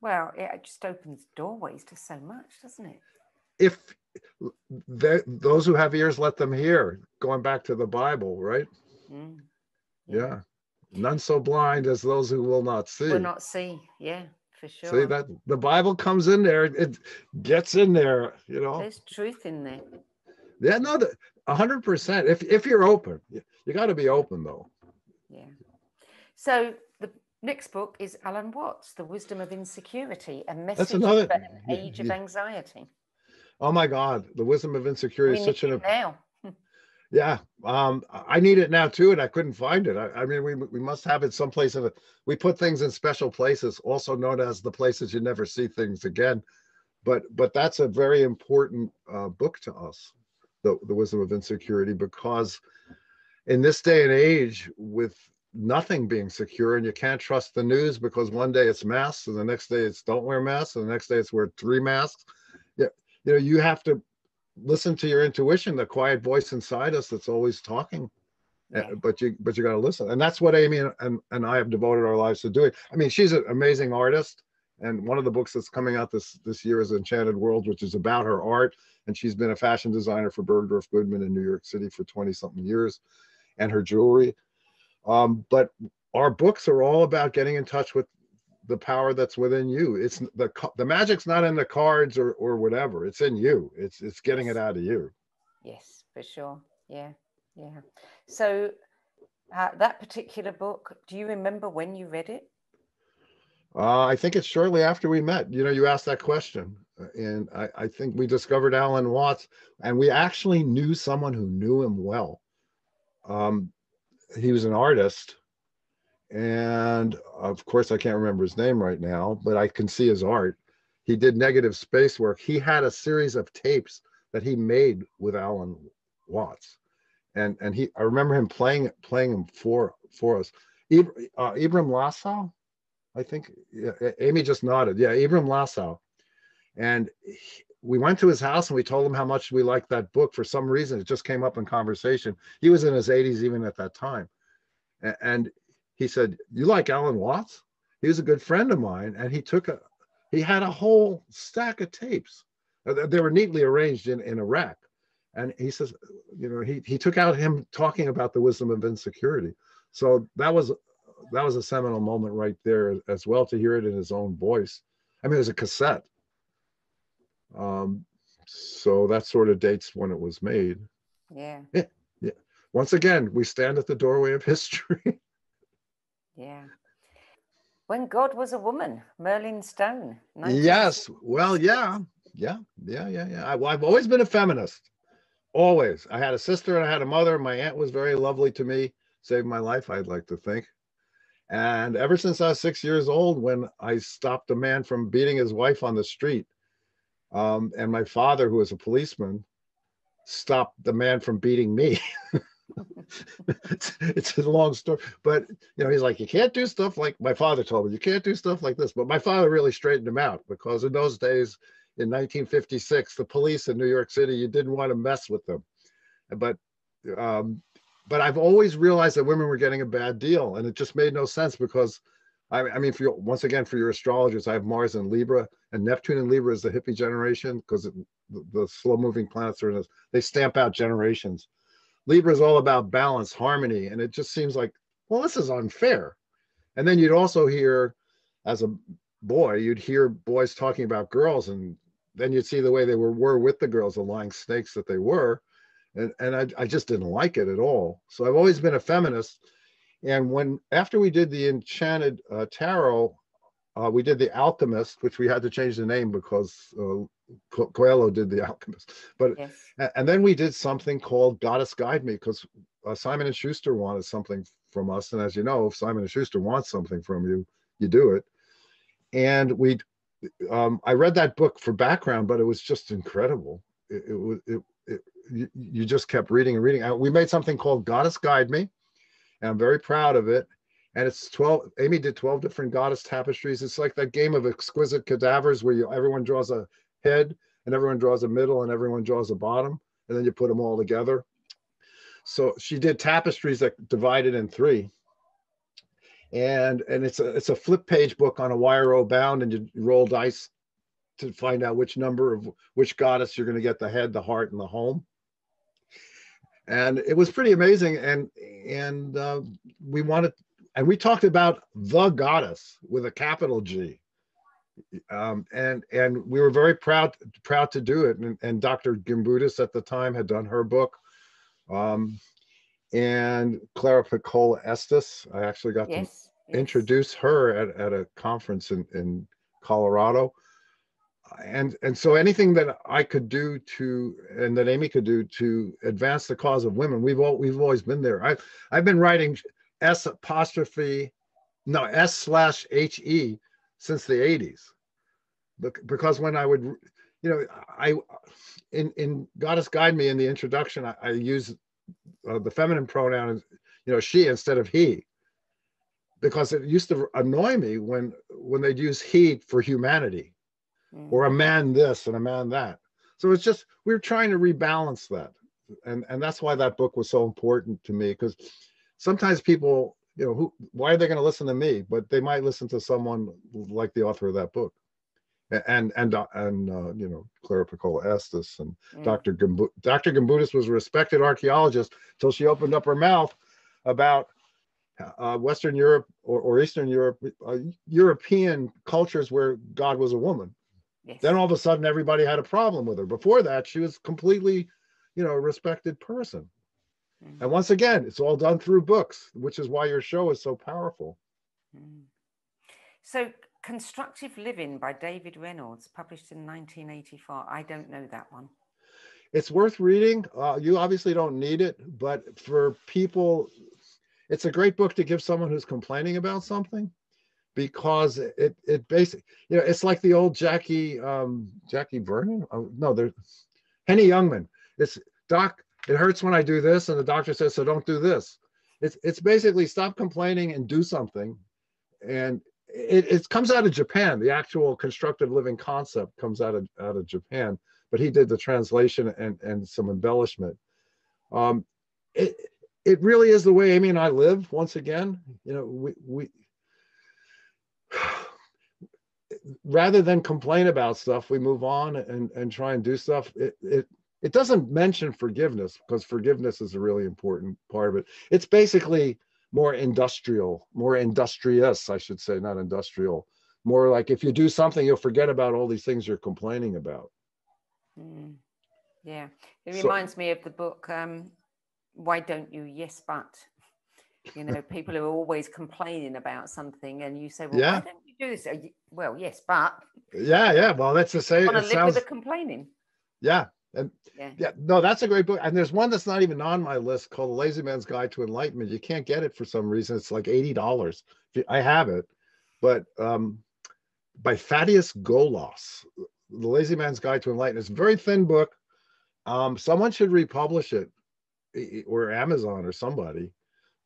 Speaker 1: Well, it just opens doorways to so much, doesn't it?
Speaker 2: If those who have ears, let them hear. Going back to the Bible, right? Mm. Yeah. yeah. None so blind as those who will not see.
Speaker 1: Will not see. Yeah, for sure.
Speaker 2: See that the Bible comes in there. It gets in there. You know.
Speaker 1: There's truth in there.
Speaker 2: Yeah, no, a hundred percent. If if you're open, you, you got to be open though.
Speaker 1: Yeah. So Next book is Alan Watts, The Wisdom of Insecurity, a message That's another, for an age yeah, of anxiety.
Speaker 2: Oh my God, The Wisdom of Insecurity
Speaker 1: we
Speaker 2: is such an
Speaker 1: now. <laughs>
Speaker 2: yeah, um, I need it now too, and I couldn't find it. I, I mean, we we must have it someplace. In it. We put things in special places, also known as the places you never see things again. But but that's a very important uh, book to us, the the Wisdom of Insecurity, because in this day and age, with nothing being secure and you can't trust the news because one day it's masks and the next day it's don't wear masks and the next day it's wear three masks. Yeah you know you have to listen to your intuition the quiet voice inside us that's always talking. Eh, yeah. but you but you got to listen. And that's what amy and, and, and i have devoted our lives to doing. I mean she's an amazing artist. And one of the books that's coming out this this year is enchanted world which is about her art. And she's been a fashion designer for bergdorf goodman in new york city for 20 something years. And her jewelry um, but our books are all about getting in touch with the power that's within you. It's the the magic's not in the cards or or whatever. It's in you. It's it's getting it out of you.
Speaker 1: Yes, for sure. Yeah, yeah. So uh, that particular book, do you remember when you read it?
Speaker 2: Uh, I think it's shortly after we met. You know, you asked that question, uh, and I, I, think we discovered Alan Watts, and we actually knew someone who knew him well. Um, he was an artist, and of course, I can't remember his name right now, but I can see his art. He did negative space work. He had a series of tapes that he made with Alan Watts, and and he I remember him playing playing them for for us. uh, Ibram Lassaw, I think yeah, Amy just nodded. Yeah, Ibram Lassaw, and we went to his house and we told him how much we liked that book. For some reason, it just came up in conversation. He was in his 80s even at that time, and, he said, "You like Alan Watts?" He was a good friend of mine, and he took a he had a whole stack of tapes. Uh, they were neatly arranged in in a rack and he says you know he he took out him talking about the wisdom of insecurity so that was that was a seminal moment right there as well to hear it in his own voice i mean it was a cassette um so that sort of dates when it was made.
Speaker 1: Yeah.
Speaker 2: Yeah yeah. Once again we stand at the doorway of <laughs> history.
Speaker 1: Yeah. When god was a woman merlin stone
Speaker 2: yes. well yeah. Yeah yeah yeah yeah. I, well, i've always been a feminist. Always. I had a sister and I had a mother. My aunt was very lovely to me, saved my life, I'd like to think. And ever since I was six years old, when I stopped a man from beating his wife on the street, um, and my father, who was a policeman, stopped the man from beating me. <laughs> it's, it's, a long story, but you know, he's like, you can't do stuff like my father told me, you can't do stuff like this. But my father really straightened him out because in those days, in 1956, the police in New York City, you didn't want to mess with them. But um, but I've always realized that women were getting a bad deal, and it just made no sense because I, I mean, for your, once again, for your astrologers, I have Mars and Libra, and Neptune and Libra is the hippie generation because the, the slow-moving planets are in this. They stamp out generations. Libra is all about balance, harmony, and it just seems like, well, this is unfair. And then you'd also hear, as a boy, you'd hear boys talking about girls, and then you'd see the way they were were with the girls, the lying snakes that they were, and and I, I just didn't like it at all. So I've always been a feminist. And when after we did the Enchanted uh, Tarot, uh, we did the Alchemist, which we had to change the name because uh, Coelho did the Alchemist. But yes. and then we did something called Goddess Guide Me because uh, Simon and Schuster wanted something from us, and as you know, if Simon and Schuster wants something from you, you do it and we um, I read that book for background, but it was just incredible. It, it was it, it, you, you just kept reading and reading. We made something called Goddess Guide Me, and I'm very proud of it. And it's 12. Amy did 12 different goddess tapestries. It's like that game of exquisite cadavers where you everyone draws a head and everyone draws a middle and everyone draws a bottom, and then you put them all together. So she did tapestries that divided in three and and it's a it's a flip page book on a wire o bound and you roll dice to find out which number of which goddess you're going to get the head the heart and the home and it was pretty amazing and and uh, we wanted and we talked about the goddess with a capital g um, and and we were very proud proud to do it and, and dr gimbutas at the time had done her book um, and Clara Pinkola Estes. I actually got yes, to yes. introduce her at, at a conference in, in Colorado. And and so anything that I could do to and that Amy could do to advance the cause of women, we've all we've always been there. I've I've been writing S apostrophe no S slash H E since the 80s. Because when I would you know, I in in Goddess Guide Me in the introduction, I, I use uh, the feminine pronoun you know she instead of he because it used to annoy me when when they'd use he for humanity mm-hmm. or a man this and a man that so it's just we are trying to rebalance that and and that's why that book was so important to me because sometimes people you know who why are they going to listen to me but they might listen to someone like the author of that book and and uh, and uh, you know Clara Pinkola Estes and mm. Dr. Gimbu- Dr. Gimbutas was a respected archaeologist till she opened up her mouth about uh, Western Europe or, or Eastern Europe, uh, European cultures where God was a woman. Yes. Then all of a sudden everybody had a problem with her. Before that, she was completely, you know, a respected person. Mm. And once again, it's all done through books, which is why your show is so powerful.
Speaker 1: Mm. So Constructive Living by David Reynolds, published in 1984. I don't know that one.
Speaker 2: It's worth reading. Uh, you obviously don't need it, but for people, it's a great book to give someone who's complaining about something because it it basically you know it's like the old Jackie um Jackie Vernon? Oh, no there's Henny Youngman. It's doc it hurts when I do this and the doctor says so don't do this. It's it's basically stop complaining and do something and it, it comes out of Japan. The actual constructive living concept comes out of out of Japan but he did the translation and and some embellishment. Um it it really is the way Amy and I live once again. You know we we rather than complain about stuff, we move on and, and try and do stuff. It, it, it doesn't mention forgiveness because forgiveness is a really important part of it. It's basically more industrial, more industrious, I should say, not industrial. More like if you do something, you'll forget about all these things you're complaining about.
Speaker 1: Mm. Yeah, it so, reminds me of the book um, "Why Don't You Yes But." You know, people are always complaining about something, and you say, "Well, yeah. why don't you do this?" Well, yes, but
Speaker 2: yeah, yeah. Well, that's the same.
Speaker 1: Live sounds... with the complaining?
Speaker 2: Yeah, and yeah. yeah, no, that's a great book. And there's one that's not even on my list called The Lazy Man's Guide to Enlightenment. You can't get it for some reason. It's like eighty dollars. I have it, but um, by Thaddeus Golas, The Lazy Man's Guide to Enlightenment. It's a very thin book. Um, someone should republish it, or Amazon or somebody.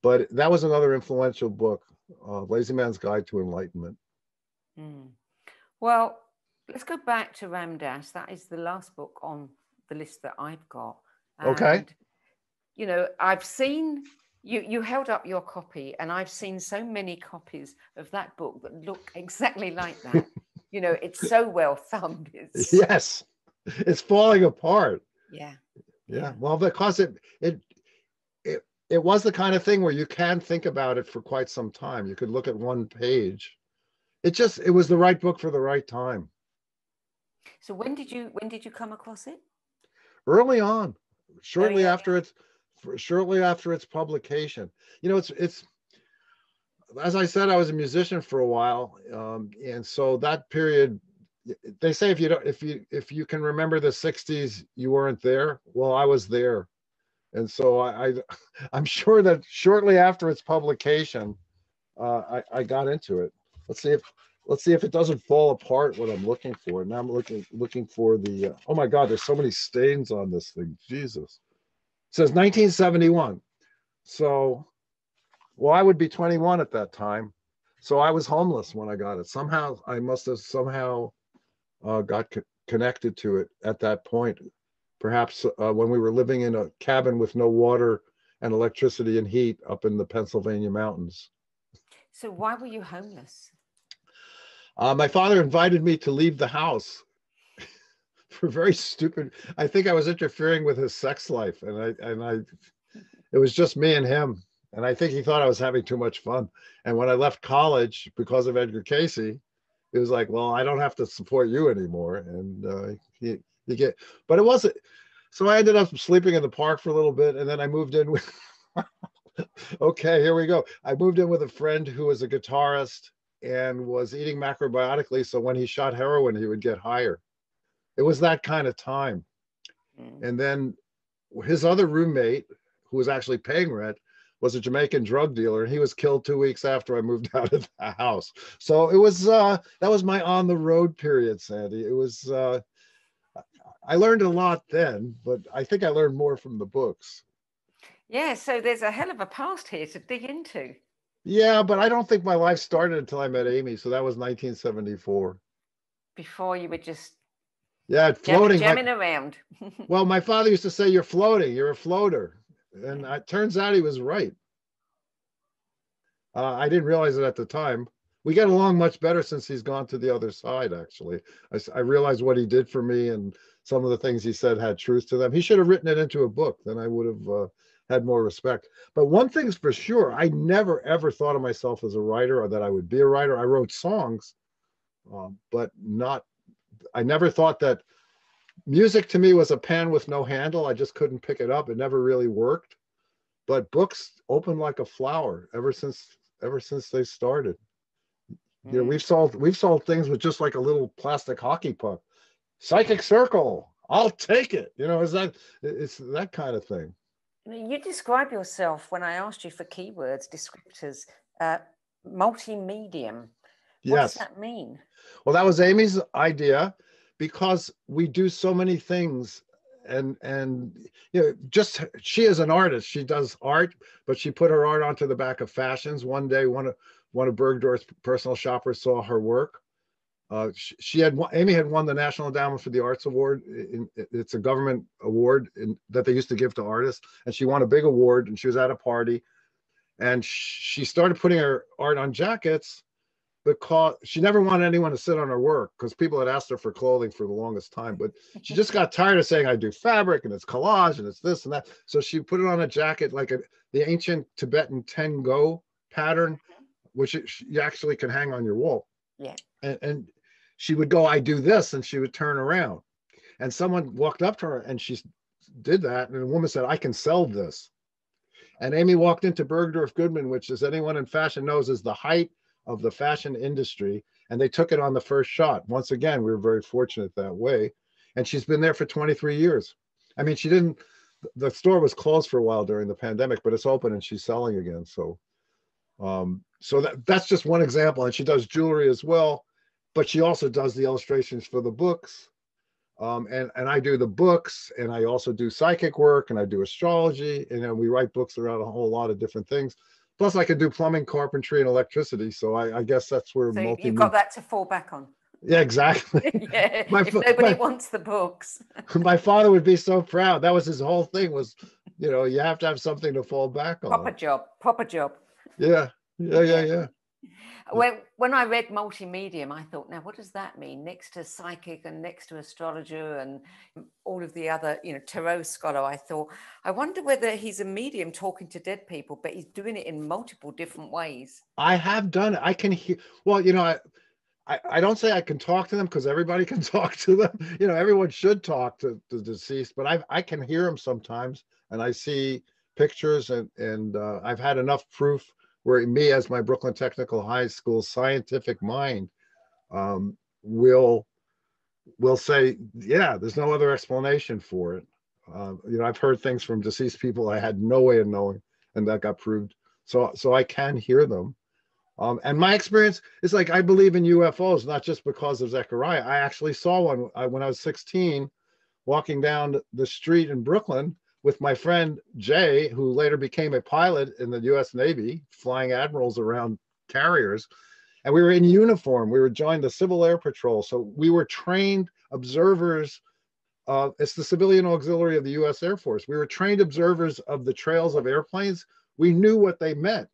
Speaker 2: But that was another influential book, uh, Lazy Man's Guide to Enlightenment.
Speaker 1: Mm. Well, let's go back to Ram Dass. That is the last book on the list that I've got.
Speaker 2: And, okay.
Speaker 1: You know, I've seen you you held up your copy, and I've seen so many copies of that book that look <laughs> exactly like that. <laughs> you know, it's so well thumbed. It's... <laughs>
Speaker 2: Yes, it's falling apart.
Speaker 1: Yeah.
Speaker 2: Yeah. Well, because it it it was the kind of thing where you can think about it for quite some time. You could look at one page. It just it was the right book for the right time.
Speaker 1: So when did you when did you come across it?
Speaker 2: Early on, shortly after its shortly after its publication. You know, it's it's as I said, I was a musician for a while, um, and so that period. They say if you don't, if you if you can remember the '60s, you weren't there. Well, I was there and so I, I <laughs> am sure that shortly after its publication, uh, I, I got into it. Let's see if let's see if it doesn't fall apart what I'm looking for. Now I'm looking looking for the uh, oh my god, there's so many stains on this thing. Jesus. It says 1971. So well, I would be 21 at that time. So I was homeless when I got it. Somehow I must have somehow uh, got co connected to it at that point perhaps uh, when we were living in a cabin with no water and electricity and heat up in the Pennsylvania mountains.
Speaker 1: So why were you homeless?
Speaker 2: Uh, my father invited me to leave the house <laughs> for very stupid. I think I was interfering with his sex life, and I and I, it was just me and him. And I think he thought I was having too much fun. And when I left college because of Edgar Cayce, it was like, well, I don't have to support you anymore. And uh, he you get, but it wasn't. So I ended up sleeping in the park for a little bit, and then I moved in with. <laughs> okay, here we go. I moved in with a friend who was a guitarist and was eating macrobiotically. So when he shot heroin, he would get higher. It was that kind of time. Mm. And then his other roommate, who was actually paying rent, was a Jamaican drug dealer, and he was killed two weeks after I moved <laughs> out of the house. So it was uh, that was my on the road period, Sandy. It was uh, I learned a lot then, but I think I learned more from the books.
Speaker 1: Yeah, so there's a hell of a past here to dig into.
Speaker 2: Yeah, but I don't think my life started until I met Amy. So that was 1974.
Speaker 1: Before you were just
Speaker 2: yeah floating,
Speaker 1: jamming my, around. <laughs>
Speaker 2: well, my father used to say, "You're floating. You're a floater," and it turns out he was right. Uh, I didn't realize it at the time we get along much better since he's gone to the other side actually. I, I realized what he did for me and some of the things he said had truth to them. He should have written it into a book then i would have uh, had more respect. But one thing's for sure i never ever thought of myself as a writer or that i would be a writer. I wrote songs um, but not i never thought that music to me was a pen with no handle. I just couldn't pick it up. It never really worked. But books open like a flower ever since ever since they started. You know, we've sold we've sold things with just like a little plastic hockey puck. Psychic circle. I'll take it. You know, is that it's that kind of thing.
Speaker 1: You describe yourself when I asked you for keywords, descriptors, uh, multi-medium. What yes. does that mean?
Speaker 2: Well, that was Amy's idea because we do so many things and and you know just she is an artist she does art but she put her art onto the back of fashions one day one of one of bergdorf's personal shoppers saw her work uh, she, she, had amy had won the national endowment for the arts award in, it's a government award in, that they used to give to artists and she won a big award and she was at a party and she started putting her art on jackets because she never wanted anyone to sit on her work because people had asked her for clothing for the longest time. But she just got tired of saying, I do fabric and it's collage and it's this and that. So she put it on a jacket like a, the ancient Tibetan Tengo pattern, which it, you actually can hang on your wall.
Speaker 1: Yeah.
Speaker 2: And, and she would go, I do this, and she would turn around. And someone walked up to her and she did that. And a woman said, I can sell this. And Amy walked into Bergdorf Goodman, which, as anyone in fashion knows, is the height of the fashion industry. And they took it on the first shot. Once again, we were very fortunate that way. And she's been there for 23 years. I mean, she didn't, the store was closed for a while during the pandemic, but it's open and she's selling again. So, um, so that, that's just one example. And she does jewelry as well, but she also does the illustrations for the books. Um, and, and I do the books and I also do psychic work and I do astrology and then we write books around a whole lot of different things. Plus, I can do plumbing, carpentry, and electricity. So I, I guess that's where
Speaker 1: so multi- you've got that to fall back on.
Speaker 2: Yeah, exactly. <laughs>
Speaker 1: yeah, <laughs> my, if nobody my, wants the books. <laughs>
Speaker 2: my father would be so proud. That was his whole thing. Was you know you have to have something to fall back on.
Speaker 1: Proper job. Proper job.
Speaker 2: Yeah. Yeah. Yeah. Yeah.
Speaker 1: When, when I read multi-medium, I thought, now what does that mean? Next to psychic and next to astrologer and all of the other, you know, tarot scholar, I thought, I wonder whether he's a medium talking to dead people, but he's doing it in multiple different ways.
Speaker 2: I have done it. I can hear, well, you know, I, I, I don't say I can talk to them because everybody <laughs> can talk to them. You know, everyone should talk to the deceased, but I I can hear them sometimes, and I see pictures, and and uh, I've had enough proof where me as my Brooklyn Technical High School scientific mind um, will will say, yeah, there's no other explanation for it. Uh, you know, I've heard things from deceased people I had no way of knowing, and that got proved. So, so I can hear them. Um, and my experience is like I believe in UFOs, not just because of Zecharia. I actually saw one I, when I was 16, walking down the street in Brooklyn, with my friend Jay, who later became a pilot in the US Navy, flying admirals around carriers. And we were in uniform. We were joined the Civil Air Patrol. So we were trained observers. Uh, it's the civilian auxiliary of the US Air Force. We were trained observers of the trails of airplanes. We knew what they meant.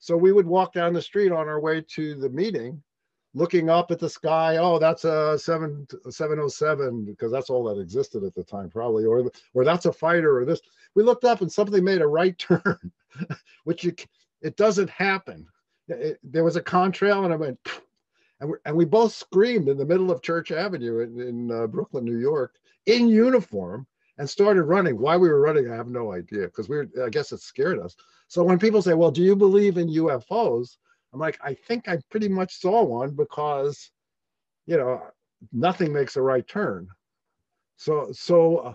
Speaker 2: So we would walk down the street on our way to the meeting looking up at the sky. Oh, that's a seven seven oh seven because that's all that existed at the time, probably, or or that's a fighter or this. We looked up and something made a right turn, <laughs> which you it doesn't happen. It, there was a contrail and I went, and we and we both screamed in the middle of Church Avenue in, in uh, Brooklyn, New York, in uniform, and started running. Why we were running, I have no idea because we were. I guess it scared us. So when people say, "Well, do you believe in UFOs?" I'm like, I think I pretty much saw one because, you know, nothing makes a right turn. So, so uh,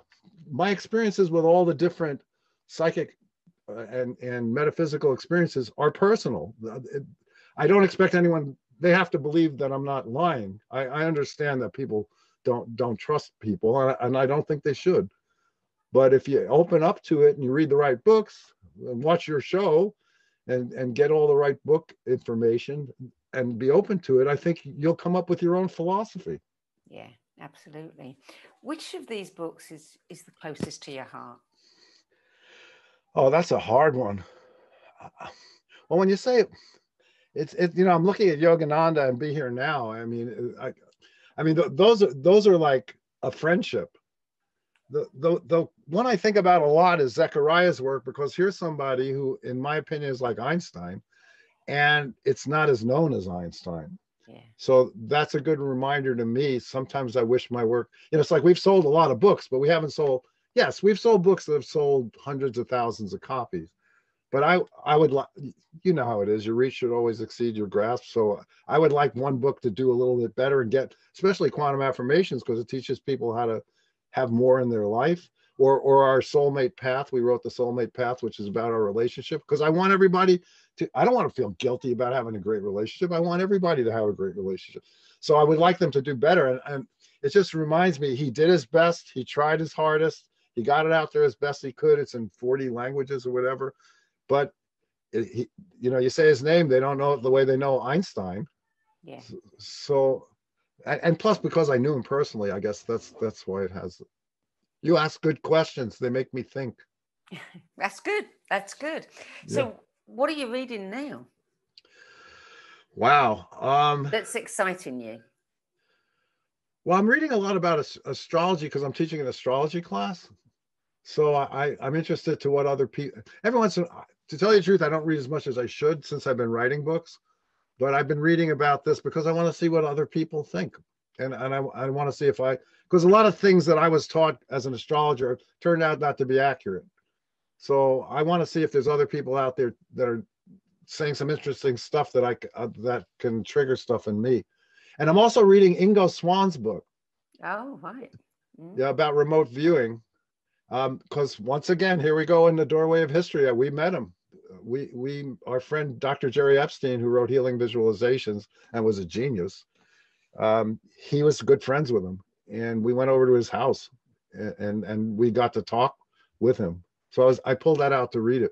Speaker 2: my experiences with all the different psychic uh, and and metaphysical experiences are personal. Uh, I don't expect anyone. They have to believe that I'm not lying. I, I understand that people don't don't trust people, and I, and I don't think they should. But if you open up to it and you read the right books and watch your show, and and get all the right book information and be open to it i think you'll come up with your own philosophy.
Speaker 1: Yeah absolutely. Which of these books is is the closest to your heart?
Speaker 2: Oh that's a hard one. Uh, well when you say it, it's it you know i'm looking at yogananda and be here now. I mean i i mean th- those are those are like a friendship the, the the one I think about a lot is Zecharia's work because here's somebody who, in my opinion, is like Einstein, and it's not as known as Einstein. Yeah. So that's a good reminder to me. Sometimes I wish my work, you know, it's like we've sold a lot of books, but we haven't sold. Yes, we've sold books that have sold hundreds of thousands of copies, but I I would like you know how it is. Your reach should always exceed your grasp. So I would like one book to do a little bit better and get, especially quantum affirmations, because it teaches people how to have more in their life. Or or our soulmate path. We wrote the soulmate path, which is about our relationship. Because I want everybody to. I don't want to feel guilty about having a great relationship. I want everybody to have a great relationship. So I would like them to do better. And, and it just reminds me he did his best. He tried his hardest. He got it out there as best he could. It's in 40 languages or whatever but it, he, you know, you say his name, they don't know the way they know Einstein.
Speaker 1: Yeah.
Speaker 2: So and plus because I knew him personally, I guess that's that's why it has. You ask good questions; they make me think. <laughs>
Speaker 1: that's good. That's good. So, yeah. what are you reading now?
Speaker 2: Wow. Um,
Speaker 1: that's exciting you.
Speaker 2: Well, I'm reading a lot about astrology because I'm teaching an astrology class. So I, I'm interested to what other people. Every once in to tell you the truth, I don't read as much as I should since I've been writing books, but I've been reading about this because I want to see what other people think. And, and I, I want to see if I, because a lot of things that I was taught as an astrologer turned out not to be accurate. So I want to see if there's other people out there that are saying some interesting stuff that I uh, that can trigger stuff in me. And I'm also reading Ingo Swann's book.
Speaker 1: Oh, right.
Speaker 2: Mm. Yeah, about remote viewing because um, once again, here we go in the doorway of history. We met him. We we our friend Dr. Jerry Epstein, who wrote Healing Visualizations and was a genius. Um, he was good friends with him, and we went over to his house, and and, and we got to talk with him. So I was I pulled that out to read it.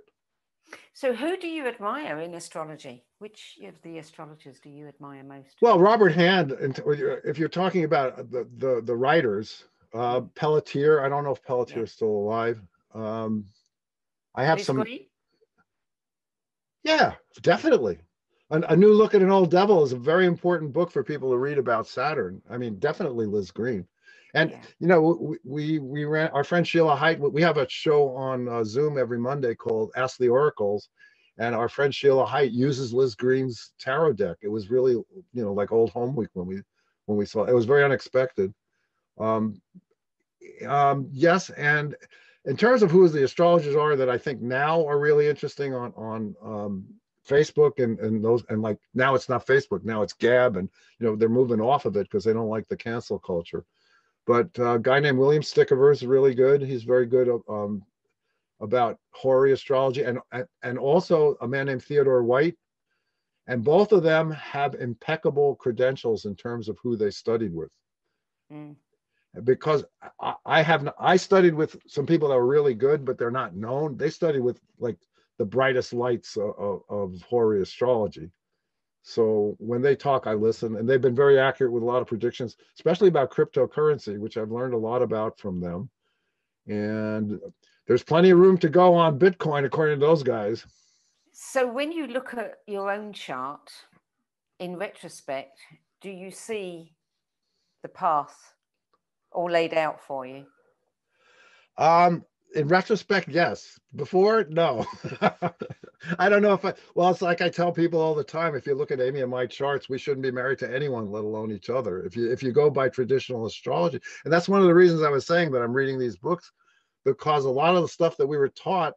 Speaker 1: So who do you admire in astrology? Which of the astrologers do you admire most?
Speaker 2: Well, Robert Hand. If you're talking about the the, the writers, uh, Pelletier. I don't know if Pelletier yeah. is still alive. Um, I have some. Yeah, definitely. A, a, New Look at an Old Devil is a very important book for people to read about Saturn. I mean, definitely Liz Greene. And yeah. you know, we, we we ran our friend Sheila Haidt. We have a show on uh, Zoom every Monday called Ask the Oracles, and our friend Sheila Haidt uses Liz Greene's tarot deck. It was really, you know, like old home week when we when we saw it. it was very unexpected. Um, um, yes, and in terms of who the astrologers are that I think now are really interesting on on um, Facebook and and those and like now it's not Facebook now it's Gab and you know they're moving off of it because they don't like the cancel culture. But uh, a guy named William Stickover is really good. He's very good um, about horary astrology and and also a man named Theodore White. And both of them have impeccable credentials in terms of who they studied with. Mm because I, I have I studied with some people that were really good, but they're not known. They studied with like the brightest lights of, of, of astrology. So when they talk, I listen, and they've been very accurate with a lot of predictions, especially about cryptocurrency, which I've learned a lot about from them. And there's plenty of room to go on Bitcoin, according to those guys.
Speaker 1: So when you look at your own chart in retrospect, do you see the path all laid out for you?
Speaker 2: Um, in retrospect, yes. Before, no. <laughs> I don't know if I. Well, it's like I tell people all the time. If you look at Amy and my charts, we shouldn't be married to anyone, let alone each other. If you if you go by traditional astrology, and that's one of the reasons I was saying that I'm reading these books, because a lot of the stuff that we were taught,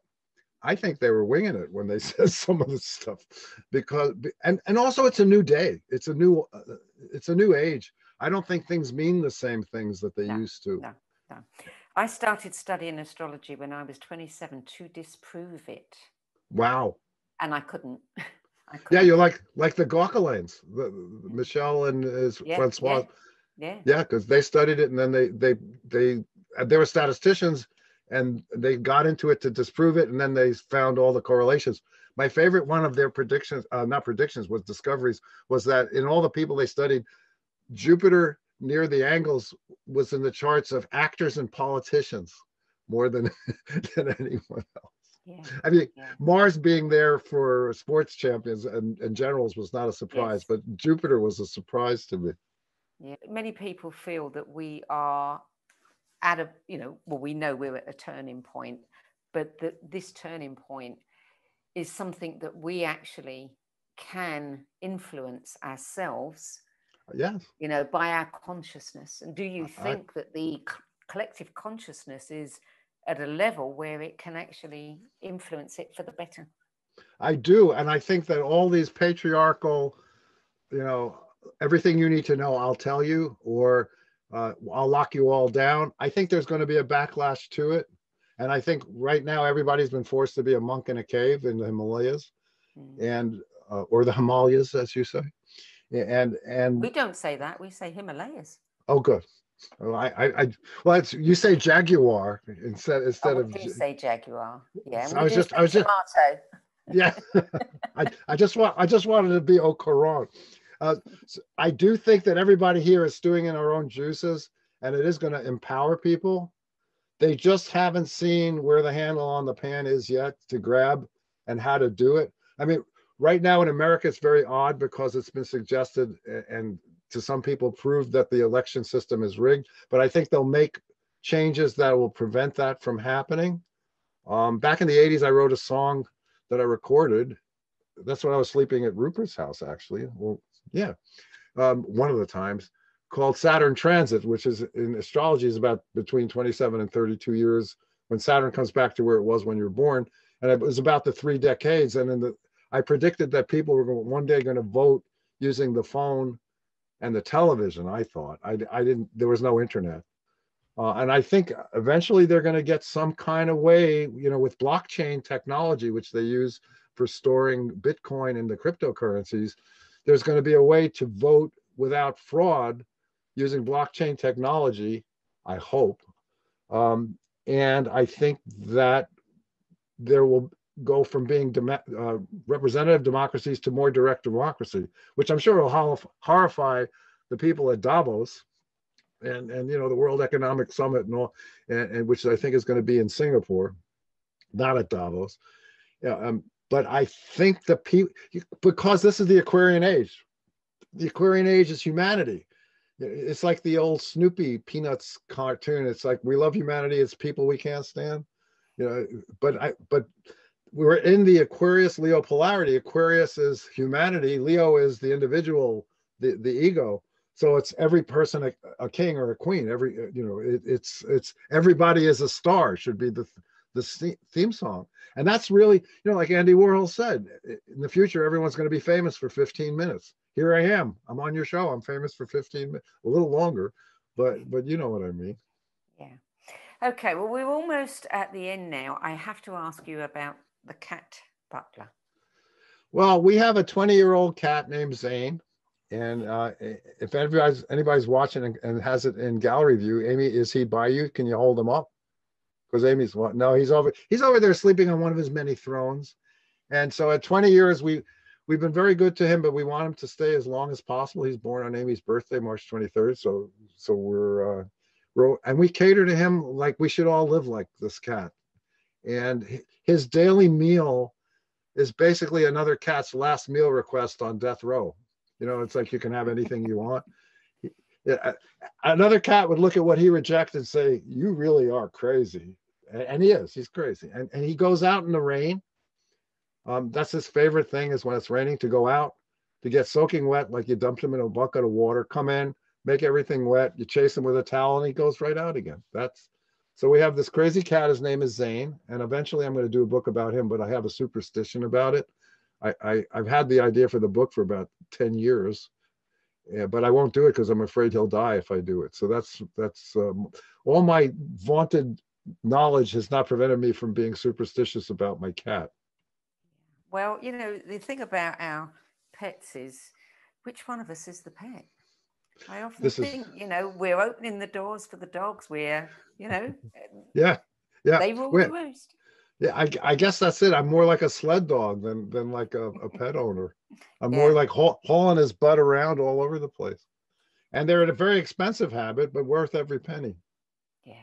Speaker 2: I think they were winging it when they <laughs> said some of the stuff, because and and also it's a new day. It's a new uh, it's a new age I don't think things mean the same things that they
Speaker 1: no,
Speaker 2: used to.
Speaker 1: No, no. I started studying astrology when I was 27 to disprove it.
Speaker 2: Wow.
Speaker 1: And I couldn't. <laughs> I
Speaker 2: couldn't. Yeah, you're like like the Gauquelins, the, Michel and his yeah, Francois.
Speaker 1: Yeah.
Speaker 2: Yeah, because they studied it and then they they they they were statisticians and they got into it to disprove it and then they found all the correlations. My favorite one of their predictions, uh, not predictions, was discoveries, was that in all the people they studied, Jupiter near the angles was in the charts of actors and politicians more than <laughs> than anyone else. Yeah. I mean, yeah. Mars being there for sports champions and, and generals was not a surprise, yes. but Jupiter was a surprise to me.
Speaker 1: Yeah, many people feel that we are at a, you know, well, we know we're at a turning point, but that this turning point is something that we actually can influence ourselves
Speaker 2: Yes.
Speaker 1: You know, by our consciousness. And do you think I, that the collective consciousness is at a level where it can actually influence it for the better?
Speaker 2: I do, and I think that all these patriarchal, you know, everything you need to know, I'll tell you, or uh, I'll lock you all down. I think there's going to be a backlash to it, and I think right now everybody's been forced to be a monk in a cave in the Himalayas, mm. and uh, or the Himalayas, as you say, and and
Speaker 1: we don't say that. We say Himalayas.
Speaker 2: Oh, good. Well, I, I, I well, it's you say jaguar instead instead
Speaker 1: oh,
Speaker 2: of.
Speaker 1: You say jaguar. Yeah.
Speaker 2: So I was just, I was
Speaker 1: just. Tomato. <laughs>
Speaker 2: yeah, I, I just want, I just wanted to be au courant. Uh, so I do think that everybody here is stewing in our own juices, and it is going to empower people. They just haven't seen where the handle on the pan is yet to grab and how to do it. I mean, right now in America, it's very odd because it's been suggested and to some people proved that the election system is rigged. But I think they'll make changes that will prevent that from happening. Um, back in the 80s, I wrote a song that I recorded. That's when I was sleeping at Rupert's house, actually. Well, yeah, um, one of the times called Saturn Transit, which is in astrology is about between 27 and 32 years when Saturn comes back to where it was when you were born. And it was about the three decades. And in the, I predicted that people were going, one day going to vote using the phone and the television. I thought I, I didn't. There was no internet, uh, and I think eventually they're going to get some kind of way, you know, with blockchain technology, which they use for storing Bitcoin and the cryptocurrencies. There's going to be a way to vote without fraud using blockchain technology. I hope, um, and I think that there will go from being uh, representative democracies to more direct democracy, which I'm sure will horrify the people at Davos and and you know the World Economic Summit and all, and, and which I think is going to be in Singapore, not at Davos. Yeah, um, but I think the people because this is the Aquarian age. The Aquarian age is humanity. It's like the old Snoopy Peanuts cartoon. It's like we love humanity. It's people we can't stand. You know, but I but we're in the Aquarius Leo polarity. Aquarius is humanity, Leo is the individual, the, the ego. So it's every person a, a king or a queen. Every uh, you know, it, it's it's everybody is a star should be the the theme song, and that's really you know like Andy Warhol said, in the future everyone's going to be famous for 15 minutes. Here I am. I'm on your show. I'm famous for 15 minutes, a little longer, but but you know what I mean.
Speaker 1: Yeah. Okay. Well, we're almost at the end now. I have to ask you about the cat butler?
Speaker 2: Well, we have a 20 year old cat named Zane. And uh, if anybody's, anybody's watching and, and, has it in gallery view, Amy, is he by you? Can you hold him up? Because Amy's what? No, he's over. He's over there sleeping on one of his many thrones. And so at 20 years, we we've been very good to him, but we want him to stay as long as possible. He's born on Amy's birthday, March 23rd. So so we're uh, we're and we cater to him like we should all live like this cat and his daily meal is basically another cat's last meal request on death row. You know, it's like you can have anything you want. Another cat would look at what he rejects and say, "You really are crazy," and he is. He's crazy, and and he goes out in the rain. Um, that's his favorite thing is when it's raining to go out to get soaking wet, like you dumped him in a bucket of water, come in, make everything wet, you chase him with a towel, and he goes right out again. That's so we have this crazy cat. His name is Zane, and eventually I'm going to do a book about him. But I have a superstition about it. I, I have had the idea for the book for about ten years, yeah, but I won't do it because I'm afraid he'll die if I do it. So that's that's um, all my vaunted knowledge has not prevented me from being superstitious about my cat.
Speaker 1: Well, you know the thing about our pets is which one of us is the pet? I often this think, is... you know, we're opening the doors for the dogs. We're, you know, <laughs>
Speaker 2: yeah, yeah,
Speaker 1: they rule we're, the roost.
Speaker 2: Yeah, I, I guess that's it. I'm more like a sled dog than than like a, a <laughs> pet owner. I'm yeah. more like haul, hauling his butt around all over the place. And they're a very expensive habit, but worth every penny.
Speaker 1: Yeah,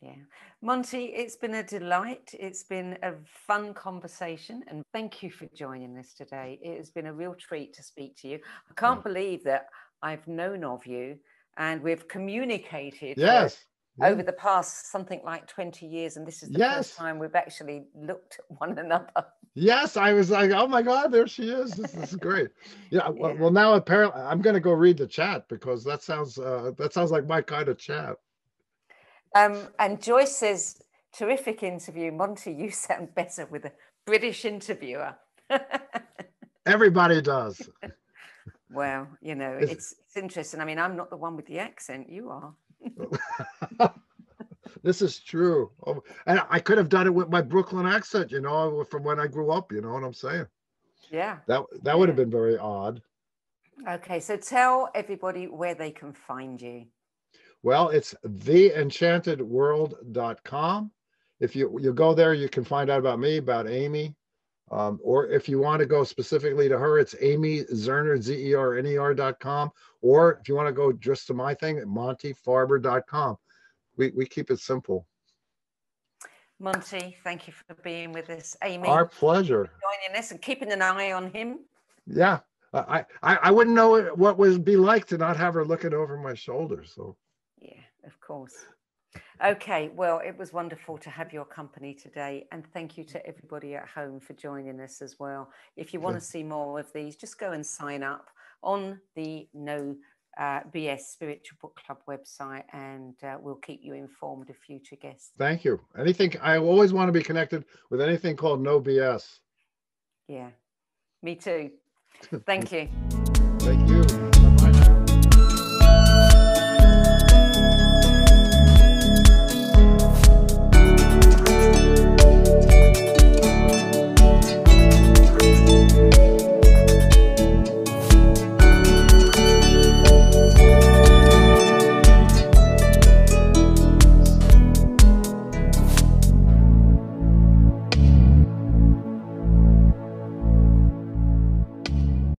Speaker 1: yeah. Monte, it's been a delight. It's been a fun conversation, and thank you for joining us today. It has been a real treat to speak to you. I can't believe that I've known of you and we've communicated
Speaker 2: yes.
Speaker 1: Over the past something like 20 years. And this is the yes. first time we've actually looked at one another.
Speaker 2: Yes, I was like, oh my God, there she is. This, is great. <laughs> Yeah, yeah. Well, now apparently I'm going to go read the chat because that sounds uh, that sounds like my kind of chat.
Speaker 1: Um, and Joyce says, terrific interview. Monte, you <laughs> sound better with a British interviewer. <laughs>
Speaker 2: Everybody does.
Speaker 1: Well, you know, it's, it's, interesting. I mean, I'm not the one with the accent. You are. <laughs>
Speaker 2: this is true. Oh, and I could have done it with my Brooklyn accent, you know, from when I grew up. You know what I'm saying?
Speaker 1: Yeah.
Speaker 2: That that yeah. would have been very odd.
Speaker 1: Okay, so tell everybody where they can find you.
Speaker 2: Well, it's theenchantedworld.com. If you you go there, you can find out about me, about Amy, um, or if you want to go specifically to her, it's Amy Zerner, Z-E-R-N-E-R.com. Or if you want to go just to my thing, montefarber.com. We, we keep it simple.
Speaker 1: Monte, thank you for being with us. Amy.
Speaker 2: Our pleasure.
Speaker 1: Joining us and keeping an eye on him.
Speaker 2: Yeah. I, I, I wouldn't know what would be like to not have her looking over my shoulder. So
Speaker 1: yeah, of course. Okay, well, it was wonderful to have your company today. And thank you to everybody at home for joining us as well. If you want to see more of these, just go and sign up on the No uh, BS Spiritual Book Club website, and uh, we'll keep you informed of future guests.
Speaker 2: Thank you. Anything, I always want to be connected with anything called No BS.
Speaker 1: Yeah, me too. <laughs> Thank you.
Speaker 2: Thank you.